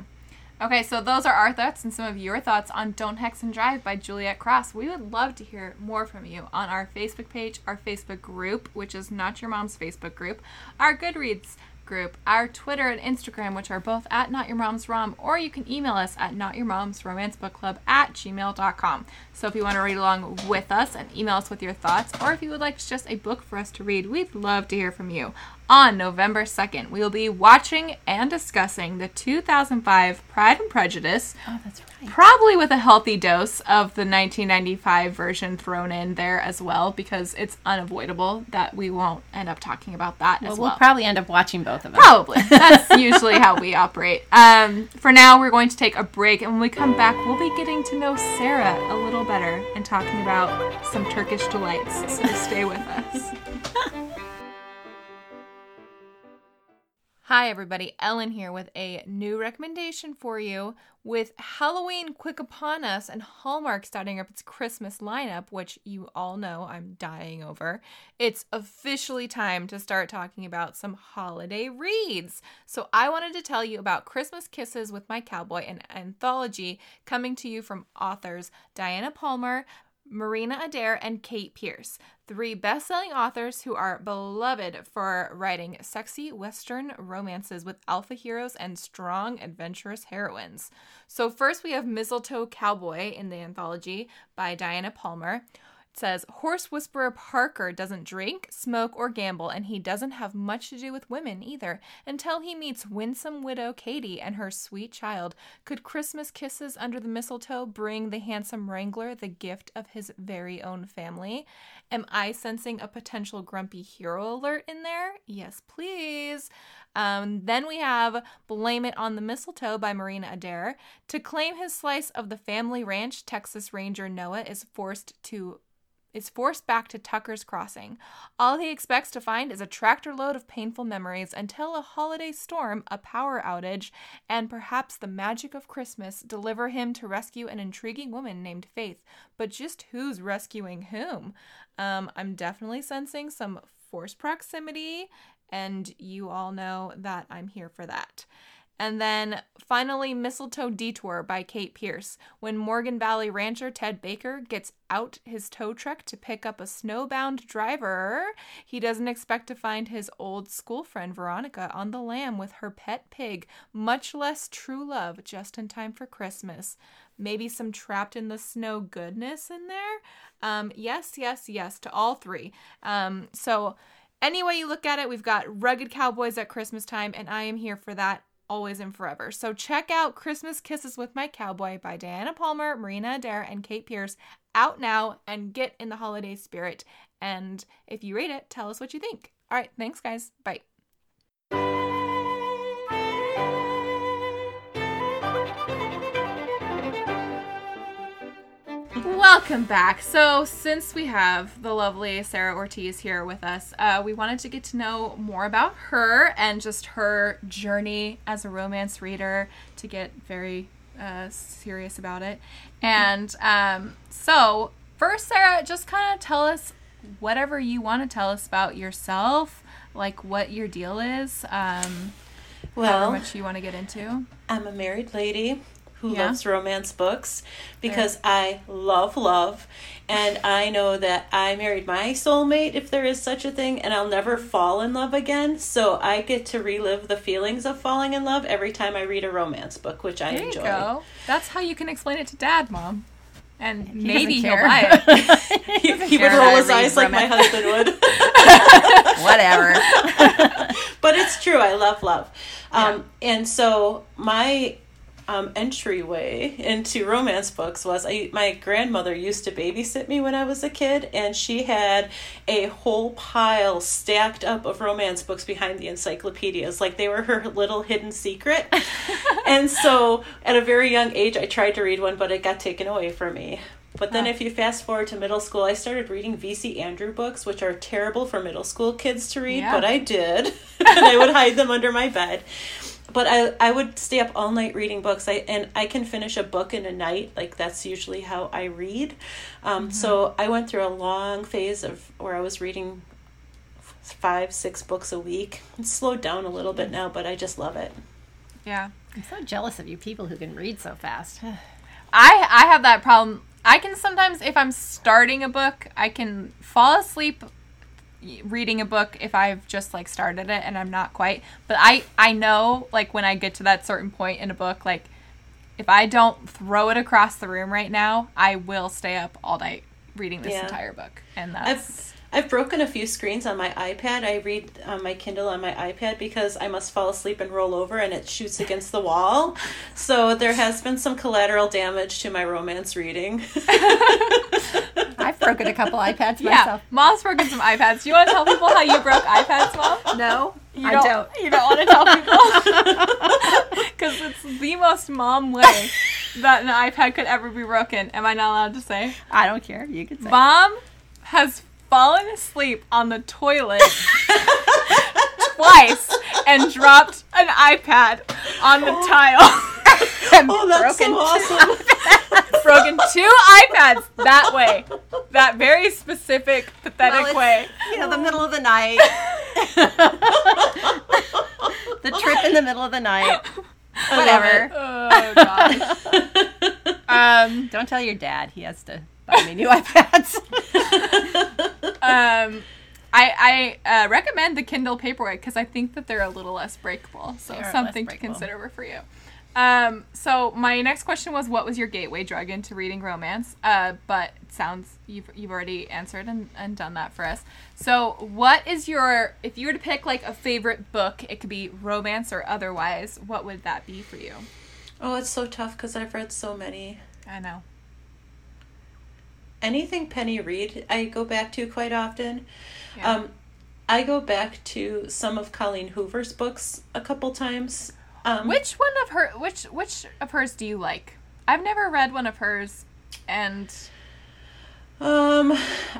A: Okay, so those are our thoughts and some of your thoughts on Don't Hex and Drive by Juliette Cross. We would love to hear more from you on our Facebook page, our Facebook group, which is Not Your Mom's Facebook group, our Goodreads group, our Twitter and Instagram, which are both at Not Your Mom's Rom, or you can email us at Not Your Mom's Romance Book Club at gmail.com. So if you want to read along with us and email us with your thoughts, or if you would like just a book for us to read, we'd love to hear from you. On November 2nd, we will be watching and discussing the 2005 Pride and Prejudice,
B: Oh, that's right.
A: probably with a healthy dose of the 1995 version thrown in there as well, because it's unavoidable that we won't end up talking about that
B: Well,
A: as
B: we'll
A: well.
B: probably end up watching both of them.
A: Probably. That's usually how we operate. Um, for now, we're going to take a break, and when we come back, we'll be getting to know Sarah a little better and talking about some Turkish delights. So stay with us. Hi, everybody. Ellen here with a new recommendation for you. With Halloween quick upon us and Hallmark starting up its Christmas lineup, which you all know I'm dying over, it's officially time to start talking about some holiday reads. So, I wanted to tell you about Christmas Kisses with My Cowboy, an anthology coming to you from authors Diana Palmer, Marina Adair, and Kate Pierce, three best selling authors who are beloved for writing sexy Western romances with alpha heroes and strong, adventurous heroines. So, first we have Mistletoe Cowboy in the anthology by Diana Palmer. Says Horse Whisperer Parker doesn't drink, smoke, or gamble, and he doesn't have much to do with women either until he meets winsome widow Katie and her sweet child. Could Christmas kisses under the mistletoe bring the handsome wrangler the gift of his very own family? Am I sensing a potential grumpy hero alert in there? Yes, please. Um, then we have Blame It on the Mistletoe by Marina Adair. To claim his slice of the family ranch, Texas Ranger Noah is forced to is forced back to Tucker's Crossing. All he expects to find is a tractor load of painful memories until a holiday storm, a power outage, and perhaps the magic of Christmas deliver him to rescue an intriguing woman named Faith. But just who's rescuing whom? Um, I'm definitely sensing some forced proximity, and you all know that I'm here for that. And then finally, Mistletoe Detour by Kate Pierce. When Morgan Valley rancher Ted Baker gets out his tow truck to pick up a snowbound driver, he doesn't expect to find his old school friend Veronica on the lam with her pet pig, much less true love, just in time for Christmas. Maybe some trapped in the snow goodness in there? Um, yes, yes, yes to all three. Um, so, any way you look at it, we've got rugged cowboys at Christmas time, and I am here for that always and forever. So check out Christmas Kisses with My Cowboy by Diana Palmer, Marina Adair, and Kate Pierce out now and get in the holiday spirit. And if you rate it, tell us what you think. All right, thanks, guys. Bye. Welcome back. So, since we have the lovely Sarah Ortiz here with us, uh, we wanted to get to know more about her and just her journey as a romance reader to get very uh, serious about it. And um, so, first, Sarah, just kind of tell us whatever you want to tell us about yourself, like what your deal is, um,
C: Well,
A: however much you want to get into.
C: I'm a married lady who
A: Yeah.
C: loves romance books because I love love and I know that I married my soulmate if there is such a thing and I'll never fall in love again. So I get to relive the feelings of falling in love every time I read a romance book, which I
A: There
C: enjoy.
A: you go. That's how you can explain it to dad, mom. And
B: doesn't
A: maybe he'll buy it.
C: He, he would roll his eyes like my husband would.
B: Whatever.
C: but it's true. I love love. Um, And so my um, entryway into romance books was I, my grandmother used to babysit me when I was a kid, and she had a whole pile stacked up of romance books behind the encyclopedias, like they were her little hidden secret. and so at a very young age, I tried to read one, but it got taken away from me. But then,
A: Huh.
C: if you fast forward to middle school, I started reading V.C. Andrew books, which are terrible for middle school kids to read,
A: Yeah.
C: but I did. and I would hide them under my bed. But I, I would stay up all night reading books. I and I can finish a book in a night. Like that's usually how I read. Um, So I went through a long phase of where I was reading five, six books a week. It's slowed down a little bit now, but I just love it.
A: yeah.
B: I'm so jealous of you people who can read so fast.
A: I I have that problem. I can sometimes if I'm starting a book, I can fall asleep reading a book if I've just like started it and I'm not quite. But I I know like when I get to that certain point in a book like if I don't throw it across the room right now, I will stay up all night reading this
C: Yeah.
A: entire book. And that's
C: I've I've broken a few screens on my iPad. I read on my Kindle on my iPad because I must fall asleep and roll over and it shoots against the wall. So there has been some collateral damage to my romance reading.
B: I've broken a couple iPads
A: yeah,
B: myself.
A: mom's broken some iPads. Do you want to tell people how you broke iPads, mom?
B: No,
A: You
B: I don't.
A: You don't want to tell people because it's the most mom way that an iPad could ever be broken. Am I not allowed to say?
B: I don't care. You can say.
A: Mom has fallen asleep on the toilet twice and dropped an iPad on the tile.
C: oh, that's
B: Broken
C: so awesome.
A: Broken two iPads that way. That very specific, pathetic
B: Well,
A: way.
B: You know, the middle of the night. the trip in the middle of the night. Whatever.
A: Oh gosh. um,
B: Don't tell your dad. He has to buy me new iPads.
A: um, I I uh, recommend the Kindle Paperwhite because I think that they're a little less breakable. So
B: They are less
A: something to consider for you. Um, so my next question was, what was your gateway drug into reading romance? Uh, but it sounds you've you've already answered and, and done that for us. So what is your if you were to pick like a favorite book, it could be romance or otherwise. What would that be for you?
C: oh, it's so tough because I've read so many.
A: I know.
C: Anything Penny Reid, I go back to quite often.
A: Yeah.
C: Um, I go back to some of Colleen Hoover's books a couple times. Um,
A: Which one of her which which of hers do you like? I've never read one of hers and
C: Um,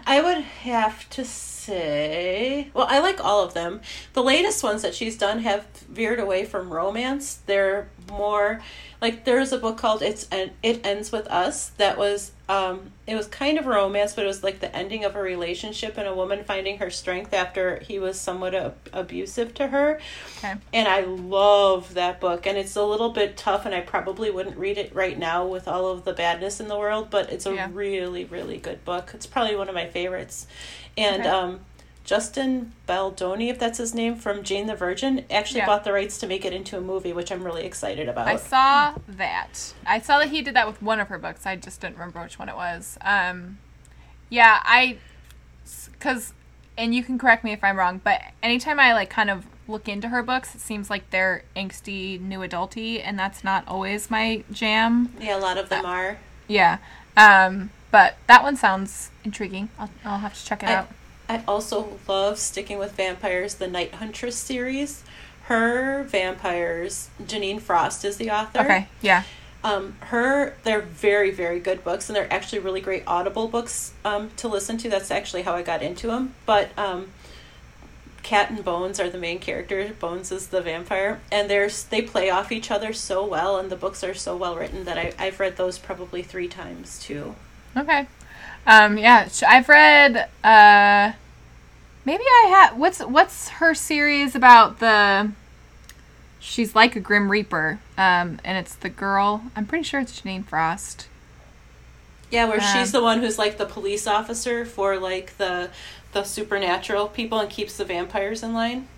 C: I would have to say, well, I like all of them. The latest ones that she's done have veered away from romance. They're more like there's a book called "It's and It Ends with Us" that was um, it was kind of romance, but it was like the ending of a relationship and a woman finding her strength after he was somewhat ab- abusive to her.
A: Okay.
C: And I love that book, and it's a little bit tough, and I probably wouldn't read it right now with all of the badness in the world, but it's a
A: Yeah.
C: really, really good book. It's probably one of my favorites. And
A: Okay.
C: um, Justin Baldoni, if that's his name, from Jane the Virgin, actually
A: Yeah.
C: bought the rights to make it into a movie, which I'm really excited about.
A: I saw that. I saw that he did that with one of her books. I just didn't remember which one it was. Um, yeah, I, because, and you can correct me if I'm wrong, but anytime I like kind of look into her books, it seems like they're angsty, new adulty, and that's not always my jam.
C: yeah, a lot of them are.
A: Yeah. Um, but that one sounds intriguing. I'll, I'll have to check it
C: I,
A: out.
C: I also love sticking with vampires, the Night Huntress series. Her vampires, Jeaniene Frost is the author.
A: Okay. Yeah.
C: Um, her, they're very, very good books, and they're actually really great Audible books um, to listen to. That's actually how I got into them. But um, Cat and Bones are the main characters. Bones is the vampire, and there's they play off each other so well, and the books are so well written that I, I've read those probably three times too.
A: Okay. Um, yeah, I've read. Uh, maybe I have. What's what's her series about the? She's like a Grim Reaper, um, and it's the girl. I'm pretty sure it's Jeaniene Frost.
C: Yeah, where
A: Um,
C: she's the one who's like the police officer for like the the supernatural people and keeps the vampires in line.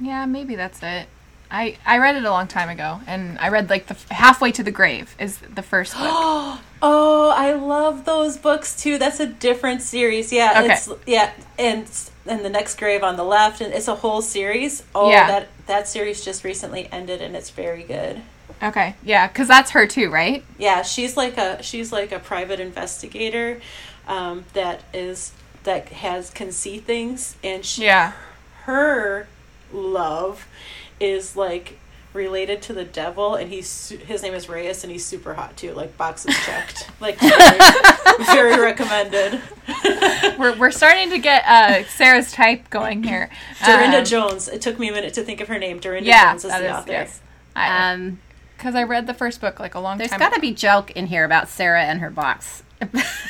A: Yeah, maybe that's it. I I read it a long time ago, and I read like the halfway to the grave is the first book.
C: Oh, I love those books too. That's a different series. Yeah,
A: Okay.
C: it's yeah, and and the next grave on the left, and it's a whole series. Oh,
A: Yeah.
C: that that series just recently ended, and it's very good.
A: okay, yeah, because that's her too, right?
C: Yeah, she's like a she's like a private investigator um, that is that has can see things, and she
A: Yeah.
C: her love is like related to the devil and he's his name is Reyes and he's super hot too like boxes checked like very, very recommended
A: We're we're starting to get uh, Sarah's type going here.
C: Darynda
A: Um,
C: Jones it took me a minute to think of her name Darynda
A: Yeah,
C: Jones is the
A: is
C: author
A: yes. I,
B: Um,
A: Because I read the first book like a long
B: there's
A: time There's
B: got to
A: ago.
B: be joke in here about Sarah and her box.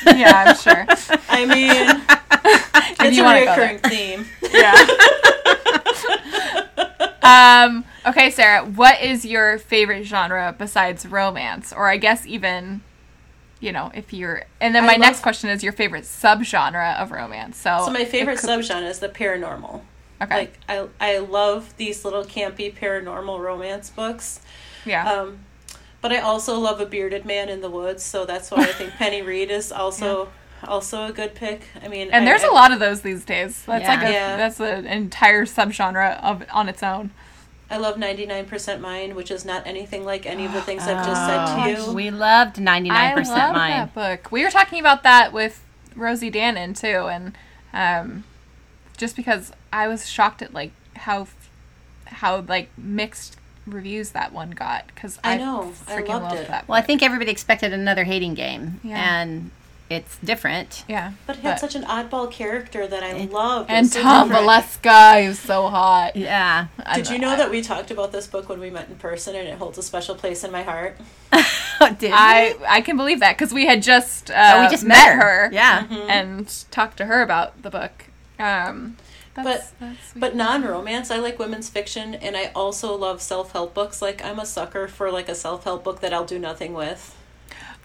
A: Yeah, I'm sure.
C: I mean it's
A: you
C: a
A: wanna go
C: recurring theme
A: Yeah. Um, okay, Sarah, what is your favorite genre besides romance? Or I guess even, you know, if you're. And then my
C: love-
A: next question is your favorite subgenre of romance. So,
C: so my favorite
A: could-
C: subgenre is the paranormal
A: Okay.
C: like I, I love these little campy paranormal romance books
A: yeah.
C: Um, but I also love a bearded man in the woods, so that's why I think Penny Reid is also also a good pick. I mean,
A: and
C: I-
A: there's
C: I-
A: a lot of those these days. That's
B: Yeah.
A: like a,
C: Yeah.
A: that's an entire subgenre of on its own.
C: I love 99% Mine, which is not anything like any of the things I've just said to you.
B: We loved 99%
A: I love
B: mine.
A: that book. We were talking about that with Rosie Danan too, and um, just because I was shocked at like how how like mixed reviews that one got because
C: I know. I loved
A: loved
C: it.
A: that.
B: Well, I think everybody expected another hating game,
A: Yeah.
B: and it's different.
A: yeah,
C: But it had such an oddball character that I loved.
A: And
C: so
A: Tom
C: different.
A: Valeska is so hot.
B: Yeah.
C: Did you know that we talked about this book when we met in person and it holds a special place in my heart?
B: Did
A: I I can believe that because we had just uh,
B: Oh, we just met her. Yeah.
C: Mm-hmm.
A: and talked to her about the book. Um, that's,
C: But-
A: that's.
C: But non-romance, I like women's fiction and I also love self-help books. Like I'm a sucker for like a self-help book that I'll do nothing with.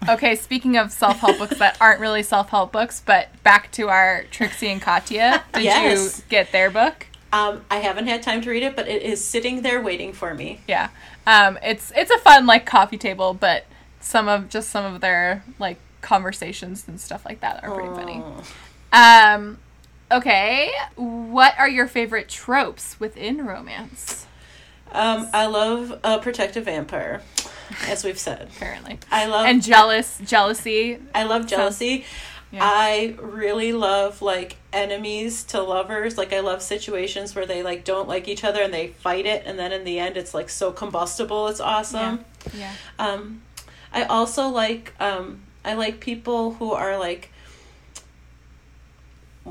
A: Okay, speaking of self help books that aren't really self help books, but back to our Trixie and Katya. Did
C: Yes.
A: you get their book?
C: Um, I haven't had time to read it, but it is sitting there waiting for me.
A: Yeah. Um, it's it's a fun like coffee table, but some of just some of their like conversations and stuff like that are pretty funny. Um, okay, what are your favorite tropes within romance?
C: Um, I love a protective vampire, as we've said.
A: Apparently,
C: I love
A: and jealous jealousy.
C: I love jealousy.
A: Yeah.
C: I really love like enemies to lovers. Like I love situations where they like don't like each other and they fight it, and then in the end it's like so combustible. It's awesome.
A: Yeah.
C: Um, I also like um, I like people who are like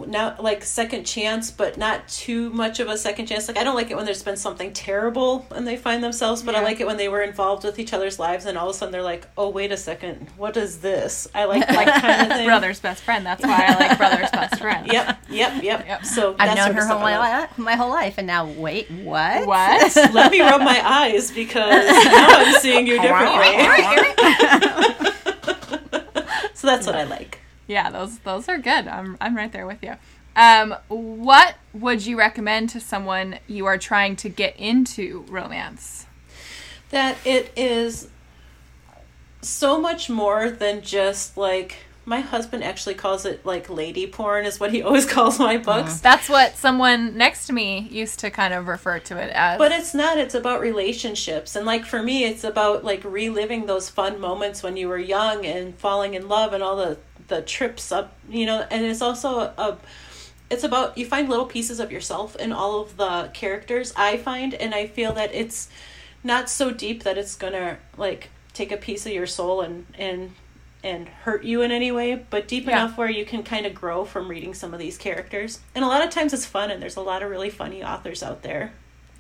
C: not like second chance, but not too much of a second chance. Like I don't like it when there's been something terrible and they find themselves, but I like it when they were involved with each other's lives and all of a sudden they're like, "Oh, wait a second, what is this?" I like that kind of thing.
A: brother's best friend. That's why I like brother's best friend.
C: Yep, yep, yep.
A: Yep.
C: So
B: I've known her whole my, my whole life, and now wait, what?
A: What?
C: Let me rub my eyes because now I'm seeing you differently. so that's what I like.
A: Yeah, those those are good. I'm I'm right there with you. Um, what would you recommend to someone you are trying to get into romance?
C: that it is so much more than just like my husband actually calls it like lady porn is what he always calls my books
A: That's what someone next to me used to kind of refer to it as.
C: but it's not it's about relationships and like for me it's about like reliving those fun moments when you were young and falling in love and all the the trips up you know and it's also a it's about you find little pieces of yourself in all of the characters i find and i feel that it's not so deep that it's gonna like take a piece of your soul and and and hurt you in any way but deep
A: Yeah.
C: enough where you can kind of grow from reading some of these characters and a lot of times it's fun and there's a lot of really funny authors out there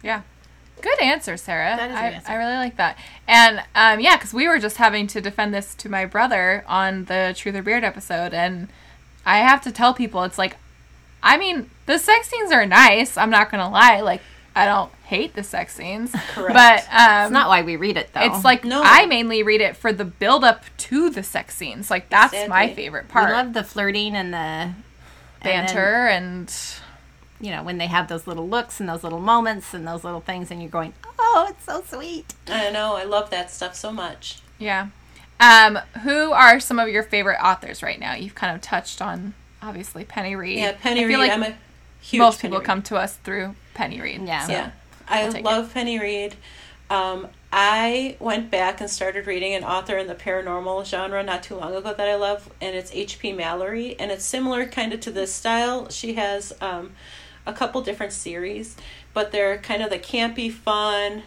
A: Yeah. Good answer, Sarah.
B: That is a
A: I,
B: good answer.
A: I really like that. And um, yeah, because we were just having to defend this to my brother on the Truth or Beard episode, and I have to tell people it's like, I mean, the sex scenes are nice. I'm not gonna lie. Like, I don't hate the sex scenes,
C: Correct.
A: but um,
B: It's not why we read it, though.
A: It's like
C: No.
A: I mainly read it for the build up to the sex scenes. Like that's my
C: Exactly.
A: favorite
B: we
A: part.
B: love the flirting and the and then,
A: banter and
B: you know, when they have those little looks and those little moments and those little things, and you're going, "Oh, it's so sweet."
C: i know i love that stuff so much
A: yeah. Um, who are some of your favorite authors right now? You've kind of touched on obviously Penny Reid.
C: yeah penny
A: I
C: reed
A: feel like
C: i'm a huge
A: most
C: Penny
A: people
C: Reed.
A: come to us through Penny Reid.
B: Yeah.
A: so-
C: Yeah, I
A: I'll take
C: love Penny Reid. Um, I went back and started reading an author in the paranormal genre not too long ago that I love, and it's H.P. Mallory, and it's similar kind of to this style. She has um, a couple different series, but they're kind of the campy, fun,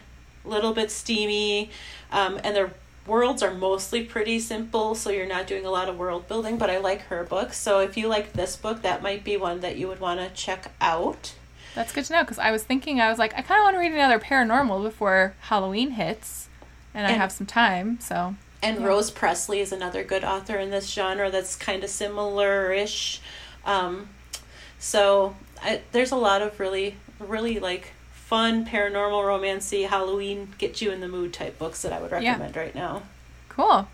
C: little bit steamy, um, and their worlds are mostly pretty simple, so you're not doing a lot of world building. But I like her books, so if you like this book, that might be one that you would want to check out.
A: That's good to know because I was thinking I was like I kind of want to read another paranormal before Halloween hits, and I have some time. So
C: And Rose Pressey is another good author in this genre that's kind of similar-ish. Um, so I, there's a lot of really, really like fun paranormal romancy Halloween get you in the mood type books that I would
A: Yeah.
C: recommend right now.
A: Cool.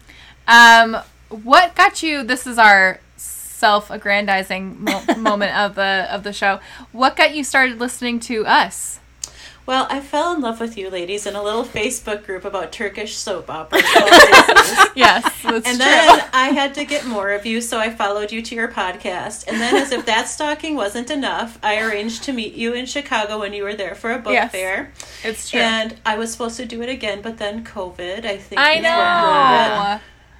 A: Um, what got you? This is our self-aggrandizing mo- moment of the of the show. What got you started listening to us?
C: Well, I fell in love with you ladies in a little Facebook group about Turkish soap operas.
A: Yes, that's
C: And
A: true.
C: then I had to get more of you, so I followed you to your podcast. And then, as if that stalking wasn't enough, I arranged to meet you in Chicago when you were there for a book
A: Yes.
C: fair.
A: it's true.
C: And I was supposed to do it again, but then COVID, I think.
A: I
C: is what ruined it.
A: know.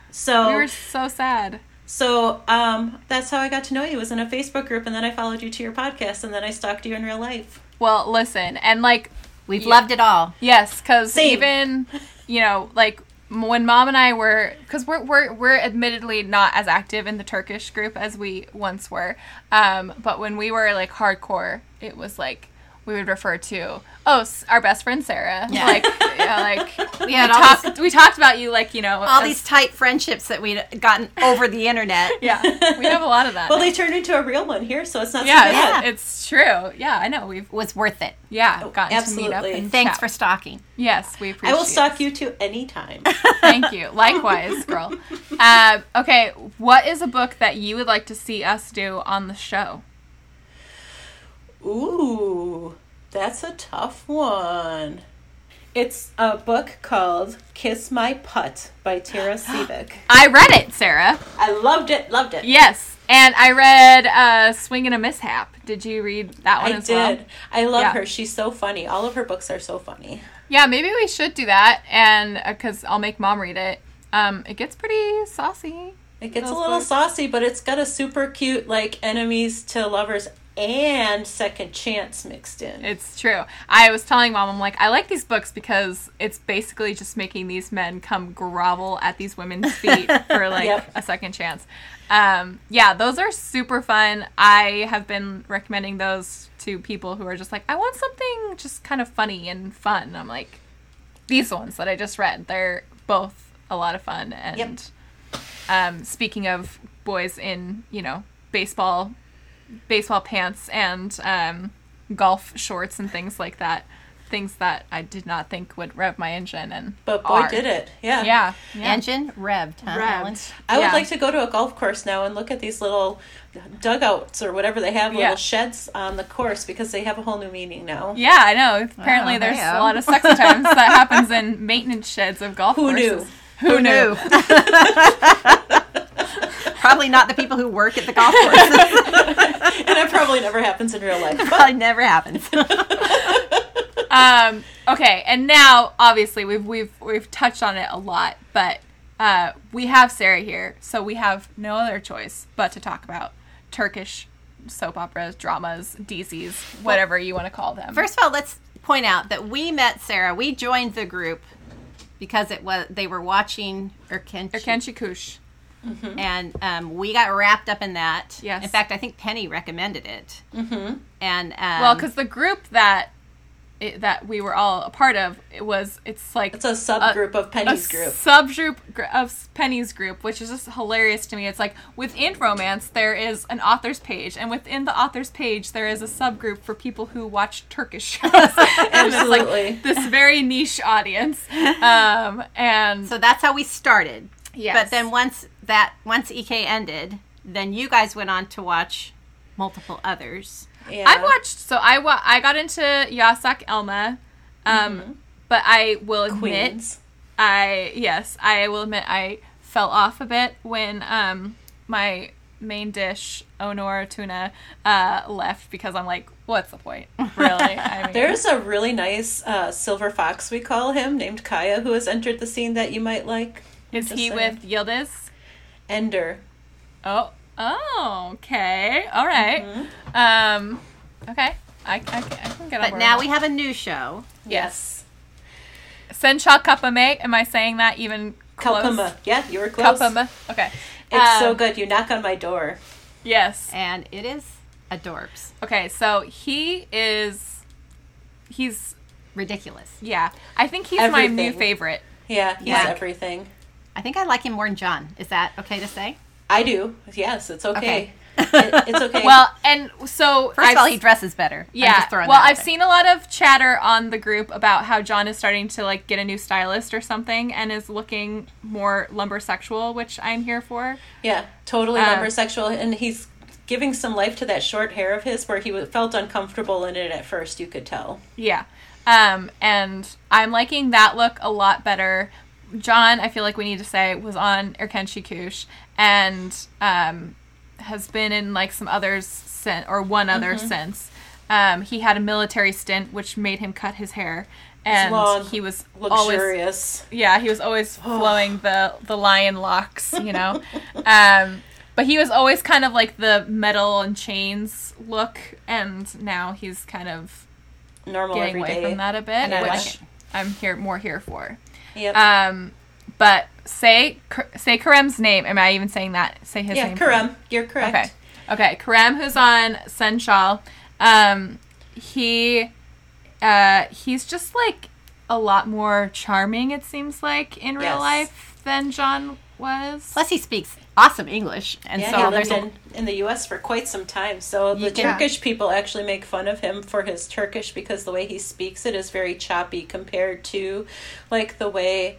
C: So,
A: We were so sad.
C: So um, that's how I got to know you. Was in a Facebook group, and then I followed you to your podcast, and then I stalked you in real life.
A: Well, listen, and like
B: We've
A: Yeah.
B: loved it all.
A: Yes, because even you know, like when mom and I were, because we're we're we're admittedly not as active in the Turkish group as we once were, um, but when we were like hardcore, it was like we would refer to oh our best friend Sarah,
B: Yeah.
A: like yeah, like
B: We had
A: we
B: all
A: talked
B: these,
A: we talked about you like you know
B: all
A: as-
B: these tight friendships that we'd gotten over the internet.
A: yeah we have a lot of that.
C: Well, they turned into a real one here, so it's not
A: yeah,
C: so bad.
A: it's, it's true. Yeah, I know we've
B: Was worth it.
A: yeah
C: Oh,
A: gotten to meet up.
C: absolutely.
A: And
B: Thanks
A: chat.
B: for stalking.
A: yes, we appreciate. It.
C: I will
A: it.
C: stalk you too anytime.
A: Thank you. Likewise, girl. Uh, okay, what is a book that you would like to see us do on the show?
C: Ooh, that's a tough one. It's a book called Kiss My Putt by Tara Sivec.
A: I read it, Sarah.
C: I loved it, loved it.
A: Yes, and I read uh, "Swing and a Mishap." Did you read that one
C: I
A: as
C: did.
A: well?
C: I love
A: Yeah.
C: her. She's so funny. All of her books are so funny.
A: Yeah, maybe we should do that, and because I'll make mom read it. Um, it gets pretty saucy.
C: It gets a little
A: books.
C: saucy, but it's got a super cute like enemies to lovers and second chance mixed in.
A: It's true. I was telling mom, I'm like, I like these books because it's basically just making these men come grovel at these women's feet for like
C: Yep.
A: a second chance. Um, yeah, those are super fun. I have been recommending those to people who are just like, I want something just kind of funny and fun. I'm like, these ones that I just read, they're both a lot of fun. And
C: Yep.
A: um, speaking of boys in, you know, baseball baseball pants and um, golf shorts and things like that. Things that I did not think would rev my engine, and
C: but boy,
A: are.
C: did it. Yeah.
A: Yeah, yeah.
B: Engine revved, huh? Ellen?
A: Revved.
C: I would
A: Yeah.
C: like to go to a golf course now and look at these little dugouts or whatever they have,
A: Yeah.
C: little sheds on the course because they have a whole new meaning now.
A: Yeah, I know. Apparently,
B: Oh,
A: there's
B: hey-o.
A: a lot of sexy times that happens in maintenance sheds of golf
C: Who
A: courses.
C: knew?
A: Who knew?
B: Probably not the people who work at the golf course.
C: and it probably never happens in real life. But
B: Probably never happens.
A: um, okay, and now obviously we've we've we've touched on it a lot, but uh, we have Sarah here, so we have no other choice but to talk about Turkish soap operas, dramas, DZs, whatever you want to call them.
B: First of all, let's point out that we met Sarah. We joined the group because it was they were watching Erkenci,
A: Erkenci Kush.
B: And um, we got wrapped up in that.
A: Yes.
B: In fact, I think Penny recommended it. Mm-hmm. And um,
A: Well, because the group that it, that we were all a part of, it was it's like
C: it's a subgroup of
A: a
C: Penny's group.
A: subgroup gr- of Penny's group, which is just hilarious to me. It's like within romance, there is an author's page, and within the author's page, there is a subgroup for people who watch Turkish shows. and it's
C: Absolutely.
A: like this very niche audience. Um, and
B: so that's how we started.
A: yes.
B: But then once that once EK ended, then you guys went on to watch multiple others.
C: Yeah.
A: I've watched. So I wa- I got into Yasak Elma, um, but I will admit
C: Queens.
A: I yes, I will admit I fell off a bit when um my main dish Onur Tuna uh left because I'm like, what's the point? Really? I mean,
C: There's a really nice uh, silver fox, we call him, named Kaya, who has entered the scene that you might like.
A: is
C: just
A: he
C: saying.
A: with Yildiz?
C: Ender.
A: Oh, oh, okay, all right. Um, okay, I, I, can- I can get
B: But now we have a new show.
A: Yes. that. Sencha Kapame. Am I saying that even close?
C: Kalpama. Yeah, you were close.
A: Kapama. Okay.
C: It's so
A: Um,
C: good. You knock on my door.
A: Yes.
B: and it is adorbs.
A: Okay, so he is he's
B: Ridiculous.
A: yeah. I think he's my new favorite.
C: Yeah, he's
B: Yeah.
C: everything.
B: I think I like him more than John. Is that okay to say?
C: I do. Yes, it's okay.
B: Okay.
C: It- it's okay.
A: Well, and so
B: 1st
A: I've
B: of all, he dresses better. I'm
A: yeah.
B: just throwing
A: well,
B: that
A: I've
B: there.
A: seen a lot of chatter on the group about how John is starting to like get a new stylist or something and is looking more lumber sexual, which I'm here for.
C: yeah, totally
A: uh,
C: lumbersexual, and he's giving some life to that short hair of his, where he felt uncomfortable in it at first. You could tell.
A: Yeah. Um, and I'm liking that look a lot better. John, I feel like we need to say, was on Erkenci Kush and um, has been in like some others since, or one other
C: Mm-hmm.
A: since. Um, he had a military stint, which made him cut his hair, and
C: long,
A: he was always
C: Luxurious.
A: yeah, he was always flowing the the lion locks, you know. um, but he was always kind of like the metal and chains look, and now he's kind of
C: Normal
A: getting away from that a bit,
B: And
A: which
B: like.
A: I'm here more here for.
C: Yep.
A: Um, but say say Karem's name. Am I even saying that? Say his
C: yeah,
A: name.
C: Yeah, Karem, you're correct.
A: Okay. Okay. Karem, who's on Senshal, um, he, uh, he's just like a lot more charming. It seems like in real
C: Yes.
A: life than John was.
B: Plus, he speaks awesome English, and
C: Yeah,
B: so
C: he
B: there's
C: lived
B: a,
C: in, in the U.S. for quite some time. So the Turkish people actually make fun of him for his Turkish because the way he speaks it is very choppy compared to, like the way,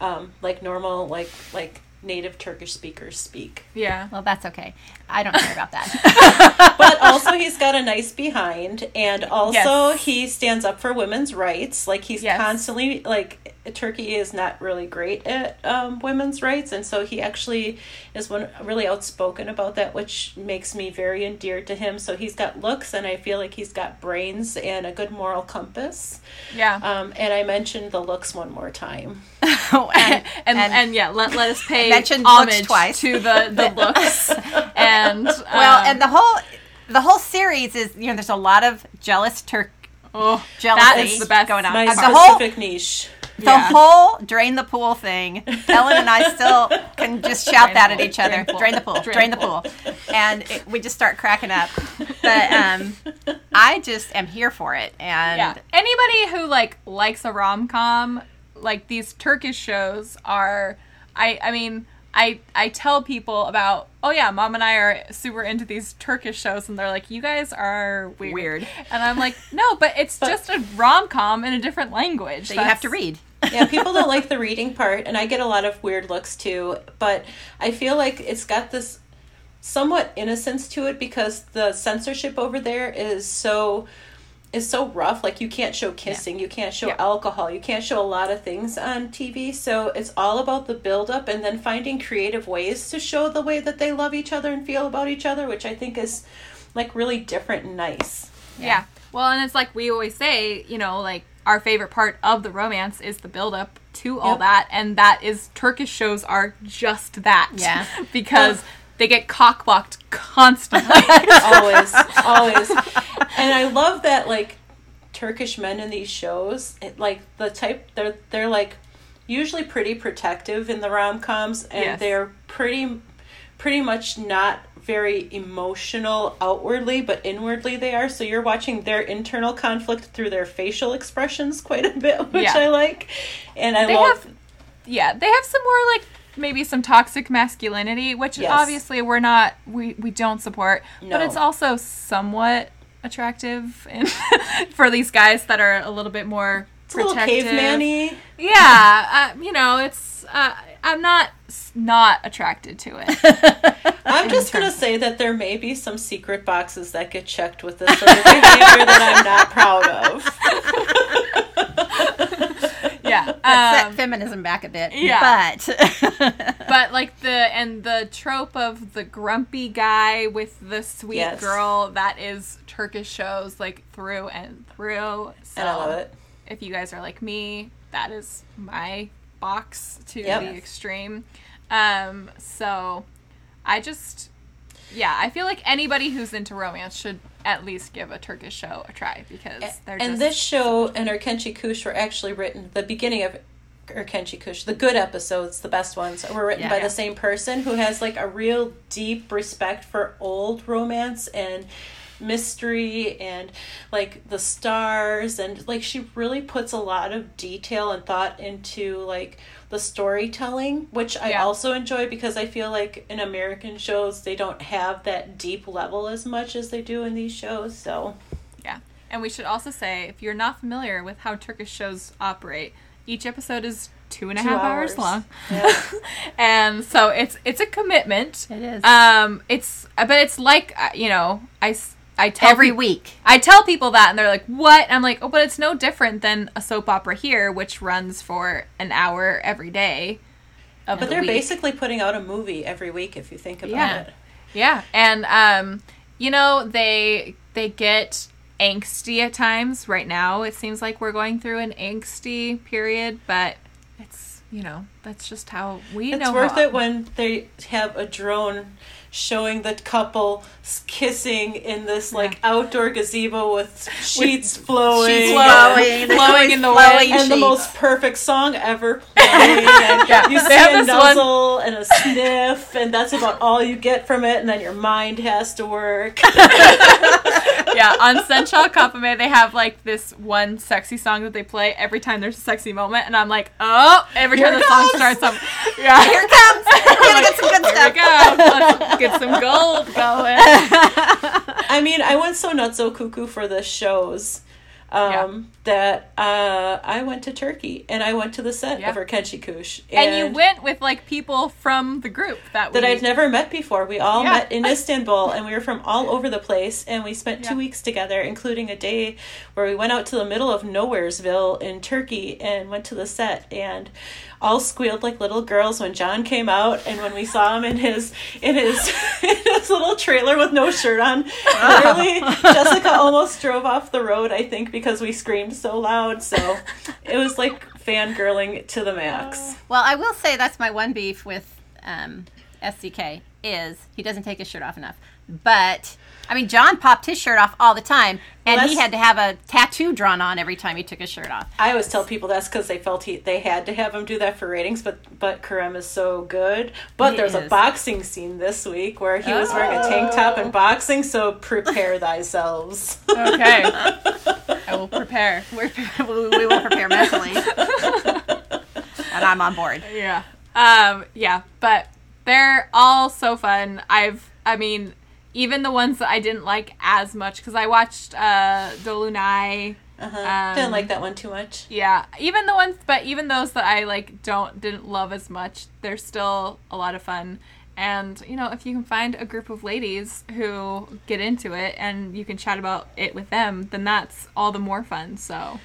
C: um, like normal like like native Turkish speakers speak.
A: yeah.
B: well, that's okay. I don't care about that.
C: But also he's got a nice behind, and also
A: Yes.
C: he stands up for women's rights. Like he's
A: Yes.
C: constantly like Turkey is not really great at um, women's rights, and so he actually is one really outspoken about that, which makes me very endeared to him. So he's got looks, and I feel like he's got brains and a good moral compass.
A: Yeah.
C: Um, and I mentioned the looks one more time.
A: and, and, and yeah, let, let us pay
B: mentioned
A: homage
B: twice.
A: to the, the looks. And
B: well,
A: um,
B: and the whole the whole series is you know there's a lot of jealous Turk
A: Oh,
B: jealousy
A: that is the best
B: going on.
C: My
B: Uh, the whole
C: niche.
B: the
A: Yeah.
B: whole drain the pool thing. Ellen and I still can just shout
A: Drain
B: that
A: the
B: at each other.
A: drain the pool,
B: Drain the pool.
A: drain
B: Drain
A: the
B: the pool. And it, we just start cracking up. But um, I just am here for it. And
A: Yeah. Anybody who like likes a rom com, like these Turkish shows are I I mean, I I tell people about oh yeah, mom and I are super into these Turkish shows and they're like, You guys are weird.
B: Weird.
A: And I'm like, No, but it's just a rom com in a different language.
B: that you have to read.
C: yeah, people don't like the reading part, and I get a lot of weird looks too. But I feel like it's got this somewhat innocence to it because the censorship over there is so is so rough. Like you can't show kissing, you can't show
A: Yeah.
C: alcohol, you can't show a lot of things on TV. So it's all about the build up and then finding creative ways to show the way that they love each other and feel about each other, which I think is like really different and nice.
A: Yeah. Well, and it's like we always say, you know, like our favorite part of the romance is the build up to all
C: Yep.
A: that, and that is Turkish shows are just that.
B: Yeah.
A: because um, they get cockblocked constantly.
C: always, always. And I love that like Turkish men in these shows. It, like the type they're they're like usually pretty protective in the rom coms, and
A: Yes.
C: they're pretty pretty much not very emotional outwardly, but inwardly they are. So you're watching their internal conflict through their facial expressions quite a bit, which
A: Yeah.
C: I like. And I
A: They
C: love.
A: have- yeah, they have some more like maybe some toxic masculinity, which
C: Yes.
A: obviously we're not we we don't support, but it's also somewhat attractive in, for these guys that are a little bit more
C: it's a little
A: protective.
C: caveman-y.
A: Yeah, uh, you know, it's uh, I'm not not attracted to it.
C: I'm just gonna say that there may be some secret boxes that get checked with this sort of behavior that I'm not proud of.
A: yeah,
B: Let's set
A: um,
B: feminism back a bit.
A: yeah.
B: But
A: but like the and the trope of the grumpy guy with the sweet
C: Yes.
A: girl that is Turkish shows like through and through. So
C: And I love it.
A: if you guys are like me, that is my box to
C: Yep.
A: the extreme. Um, so I just, yeah, I feel like anybody who's into romance should at least give a Turkish show a try because they're
C: And
A: just
C: this show and Erkenci Kush were actually written, the beginning of Erkenci Kush, the good episodes, the best ones, were written
B: Yeah.
C: by
B: Yeah.
C: the same person who has like a real deep respect for old romance and mystery and like the stars and like she really puts a lot of detail and thought into like the storytelling which i
A: Yeah.
C: also enjoy because i feel like in american shows they don't have that deep level as much as they do in these shows so
A: Yeah. And we should also say, if you're not familiar with how Turkish shows operate, each episode is two and a
C: Two
A: half hours.
C: hours.
A: long.
C: Yeah.
A: and so it's it's a commitment.
B: It is.
A: Um, it's but it's like uh, you know, I I tell
B: every
A: peop-
B: week.
A: I tell people that, and they're like, "What?" I'm like, "Oh, but it's no different than a soap opera here, which runs for an hour every day." Of
C: But
A: the
C: they're
A: week.
C: basically putting out a movie every week if you think about
A: Yeah.
C: it.
A: Yeah, and um, you know they they get angsty at times. Right now, it seems like we're going through an angsty period, but it's you know that's just how we
C: It's
A: know.
C: worth
A: how-
C: it when they have a drone showing the couple kissing in this like outdoor gazebo with sheets flowing.
B: Sheets flowing,
A: flowing in the wind.
C: And the most perfect song ever playing. And
A: Yeah,
C: you
A: they
C: see
A: have
C: a
A: this one-
C: nuzzle and a sniff, and that's about all you get from it. And then your mind has to work.
A: yeah, on Sensual Kapame, they have like this one sexy song that they play every time there's a sexy moment, and I'm like, oh, every
C: Here
A: time
C: it
A: the song starts, I'm, yeah,
B: Here it comes. We're gonna get some good
A: Here
B: stuff.
A: we go. Let's get some gold going.
C: I mean, I went so nuts so cuckoo for the shows um, that uh, I went to Turkey and I went to the set
A: Yeah.
C: of Erkenci Kush.
A: And you went with like people from the group that
C: that
A: we
C: I'd never met before. We all
A: Yeah.
C: met in Istanbul and we were from all over the place and we spent two
A: Yeah.
C: weeks together, including a day where we went out to the middle of Nowheresville in Turkey and went to the set and all squealed like little girls when John came out and when we saw him in his in his in his little trailer with no shirt on. Literally Jessica almost drove off the road, I think, because we screamed so loud. So it was like fangirling to the max.
B: Well, I will say that's my one beef with um, SDK is he doesn't take his shirt off enough. But I mean, John popped his shirt off all the time, and
C: Well,
B: he had to have a tattoo drawn on every time he took his shirt off.
C: I always tell people that's because they felt he, they had to have him do that for ratings, but but Karem is so good. But
B: He
C: there's a boxing scene this week where he was wearing a tank top and boxing, so prepare thyselves.
A: Okay. I will prepare.
B: We're, we will prepare mentally, and I'm on board.
A: Yeah. Um, yeah, but they're all so fun. I've, I mean, even the ones that I didn't like as much because I watched uh, Dolunay.
C: Uh-huh.
A: Um,
C: Didn't like that one too much.
A: Yeah, even the ones, but even those that I like don't didn't love as much, they're still a lot of fun. And you know, if you can find a group of ladies who get into it and you can chat about it with them, then that's all the more fun. So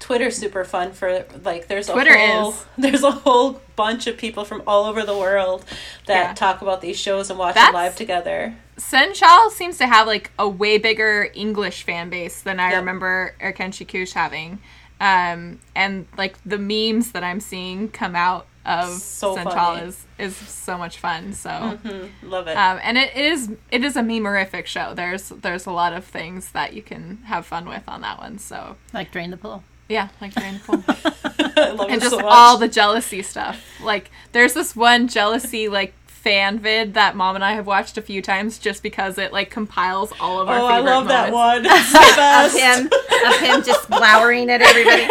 C: Twitter's super fun for like there's a
A: Twitter
C: whole
A: is.
C: there's a whole bunch of people from all over the world that
A: Yeah.
C: talk about these shows and watch
A: That's-
C: them live together.
A: Senchal seems to have like a way bigger English fan base than I
C: Yep.
A: remember Erkenci Kush having. Um, and like the memes that I'm seeing come out of
C: So
A: Senchal
C: funny.
A: is is so much fun. So
C: hmm Love it.
A: um, and it is it is a memorific show. There's there's a lot of things that you can have fun with on that one. So
B: Like drain the pool.
A: yeah, like drain the pool.
C: I love
A: and
C: it
A: just
C: so much.
A: all the jealousy stuff. Like there's this one jealousy like fan vid that mom and I have watched a few times just because it like compiles all of our
C: oh, I
A: favorite
C: love that
A: moments.
C: one. It's the
B: Of him, of him just glowering at everybody.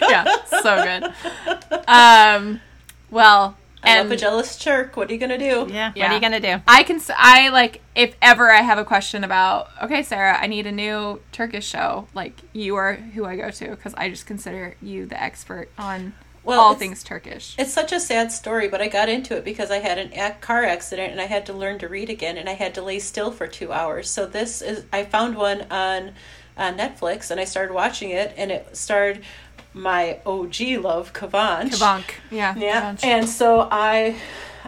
A: yeah, so good. Um, well,
C: I
A: and
C: love a jealous jerk. What are you gonna do?
B: Yeah. What are you gonna do?
A: I can. I like if ever I have a question about. Okay, Sarah, I need a new Turkish show. Like you are who I go to because I just consider you the expert on
C: Well,
A: all things Turkish.
C: It's such a sad story, but I got into it because I had an ac- car accident and I had to learn to read again, and I had to lay still for two hours. So this is I found one on on Netflix, and I started watching it, and it starred my OG love, Kavanch.
A: Kavank. Yeah.
C: Yeah,
A: Kavanch.
C: and so I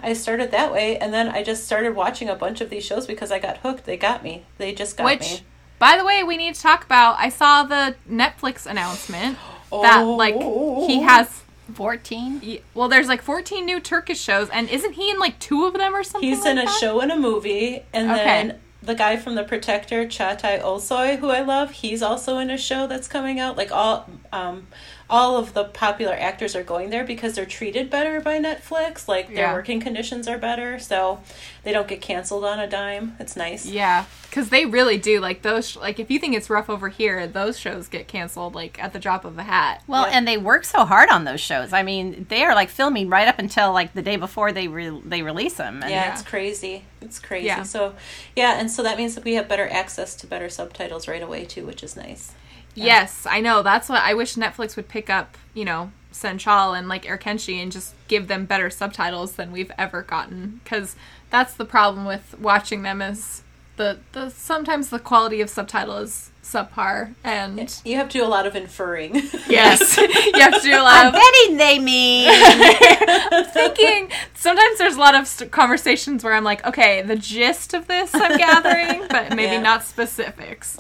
C: I started that way, and then I just started watching a bunch of these shows because I got hooked. They got me. They just got
A: Which,
C: me.
A: by the way, we need to talk about. I saw the Netflix announcement that like he has.
B: 14?
A: y- Well, there's like 14 new Turkish shows, and isn't he in like two of them or something?
C: He's
A: like
C: in a
A: that?
C: show and a movie, and
A: Okay.
C: then the guy from The Protector, Chatai Olsoy, who I love, he's also in a show that's coming out. Like all, um, all of the popular actors are going there because they're treated better by Netflix. Like their
A: Yeah.
C: working conditions are better, so they don't get canceled on a dime. It's nice.
A: Yeah, because they really do like those. sh- Like, if you think it's rough over here, those shows get canceled like at the drop of a hat.
B: Well,
C: Yeah.
B: and they work so hard on those shows. I mean, they are like filming right up until like the day before they re- they release them. And
C: Yeah,
A: Yeah.
C: it's crazy. It's crazy.
A: Yeah.
C: So, yeah, and so that means that we have better access to better subtitles right away too, which is nice.
A: Yes, I know. That's what I wish Netflix would pick up. You know, Senchal and like Erkenci and just give them better subtitles than we've ever gotten. Because that's the problem with watching them is the the sometimes the quality of subtitle is subpar and
C: You have to do a lot of inferring.
A: yes, you have to do a lot
B: I'm
A: of
B: betting they mean.
A: I'm thinking sometimes there's a lot of conversations where i'm like okay the gist of this i'm gathering but maybe
C: Yeah.
A: not specifics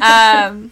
A: um,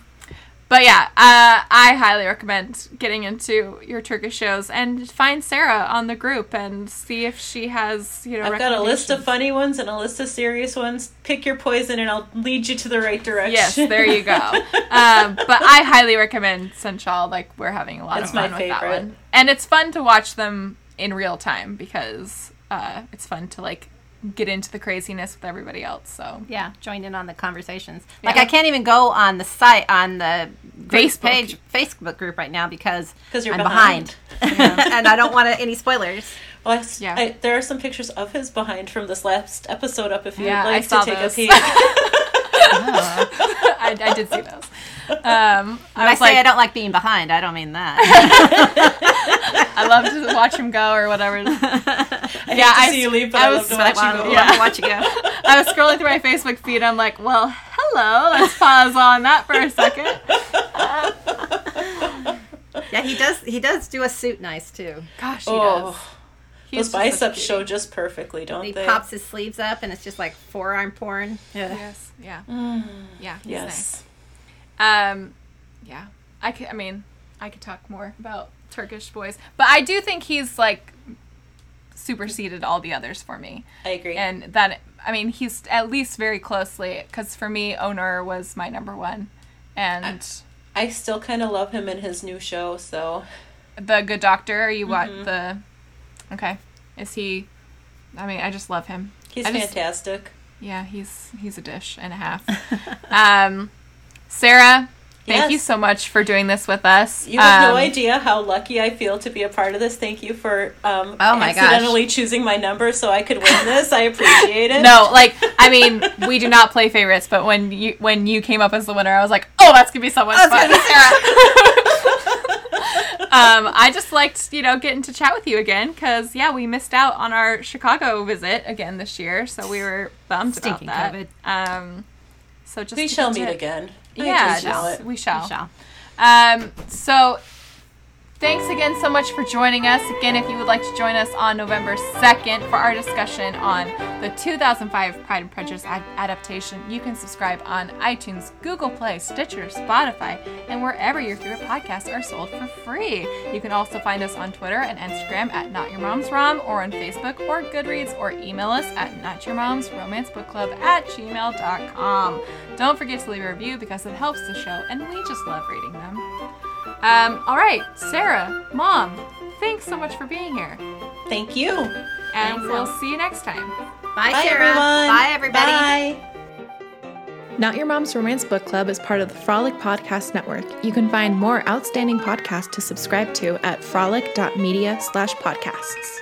A: but yeah uh, i highly recommend getting into your turkish shows and find sarah on the group and see if she has you know
C: I've got a list of funny ones and a list of serious ones. Pick your poison, and I'll lead you to the right direction.
A: Yes, there you go. Um, but I highly recommend Senchal. Like we're having a lot
C: It's
A: of fun with that one, and it's fun to watch them in real time because uh, it's fun to like get into the craziness with everybody else. So
B: yeah, join in on the conversations. Like I can't even go on the site on the group
A: Facebook.
B: page Facebook group right now because
C: because you're
B: I'm
C: behind.
B: behind, and I don't want any spoilers.
C: Well, I s-
A: Yeah.
C: I- there are some pictures of his behind from this last episode up if you'd
A: Yeah, I
C: like
A: saw
C: to take
A: those.
C: a peek.
A: I, I did see those. Um,
B: When
A: I
B: I, say
A: like,
B: I don't like being behind, I don't mean that.
A: I love to watch him go or whatever.
C: I
A: Yeah,
C: hate to
A: I-
C: see you leave, but
A: I
C: I,
A: was
C: love to watch
B: Wow,
C: you go.
A: Yeah.
B: yeah. watch you go.
A: I was scrolling through my Facebook feed. I'm like, well, hello. Let's pause on that for a second.
B: Yeah, he does. He does do a suit nice too.
A: Gosh, he
C: Oh,
A: does. He's
C: those
A: just such a
C: biceps show just perfectly, don't
B: He
C: they?
B: He pops his sleeves up, and it's just like forearm porn.
C: Yeah.
A: Yes. Yeah. Yeah. He's
C: Yes.
A: nice. Um, yeah. I could. I mean, I could talk more about Turkish boys, but I do think he's like superseded all the others for me,
C: I agree.
A: and that I mean, he's at least very closely because for me, Onur was my number one, and
C: I still kind of love him in his new show. So
A: the Good Doctor. You what
C: Mm-hmm.
A: the? Okay, is he? I mean, I just love him.
C: he's
A: I just-
C: fantastic.
A: Yeah, he's he's a dish and a half. um, Sarah, thank
C: Yes.
A: you so much for doing this with us.
C: You have no
A: Um,
C: idea how lucky I feel to be a part of this. Thank you for um,
B: Oh my gosh.
C: accidentally choosing my number so I could win this. I appreciate it.
A: No, like I mean, we do not play favorites, but when you when you came up as the winner, I was like, oh, that's gonna be so much fun. um, I just liked you know getting to chat with you again because yeah, we missed out on our Chicago visit again this year, so we were bummed
B: Stinking
A: about
B: COVID.
A: that. Um, so just
C: we shall meet
A: to-
C: again. I
A: Yeah,
C: just know
A: just-
C: it.
A: we shall.
B: We shall.
A: Um, so thanks again so much for joining us. Again, if you would like to join us on November 2nd for our discussion on the 2005 Pride and Prejudice ad- adaptation, you can subscribe on iTunes, Google Play, Stitcher, Spotify, and wherever your favorite podcasts are sold for free. You can also find us on Twitter and Instagram at Not Your Mom's Rom or on Facebook or Goodreads or email us at Not Your Mom's Romance Book Club at gmail.com. Don't forget to leave a review because it helps the show and we just love reading them. Um, all right, Sarah, Mom, thanks so much for being here.
C: Thank you.
A: And
B: Thanks,
A: we'll
B: Elle.
A: see you next time.
B: Bye,
C: Bye,
B: Sarah.
C: everyone.
B: Bye, everybody.
C: Bye.
D: Not Your Mom's Romance Book Club is part of the Frolic Podcast Network. You can find more outstanding podcasts to subscribe to at frolic.media slash podcasts.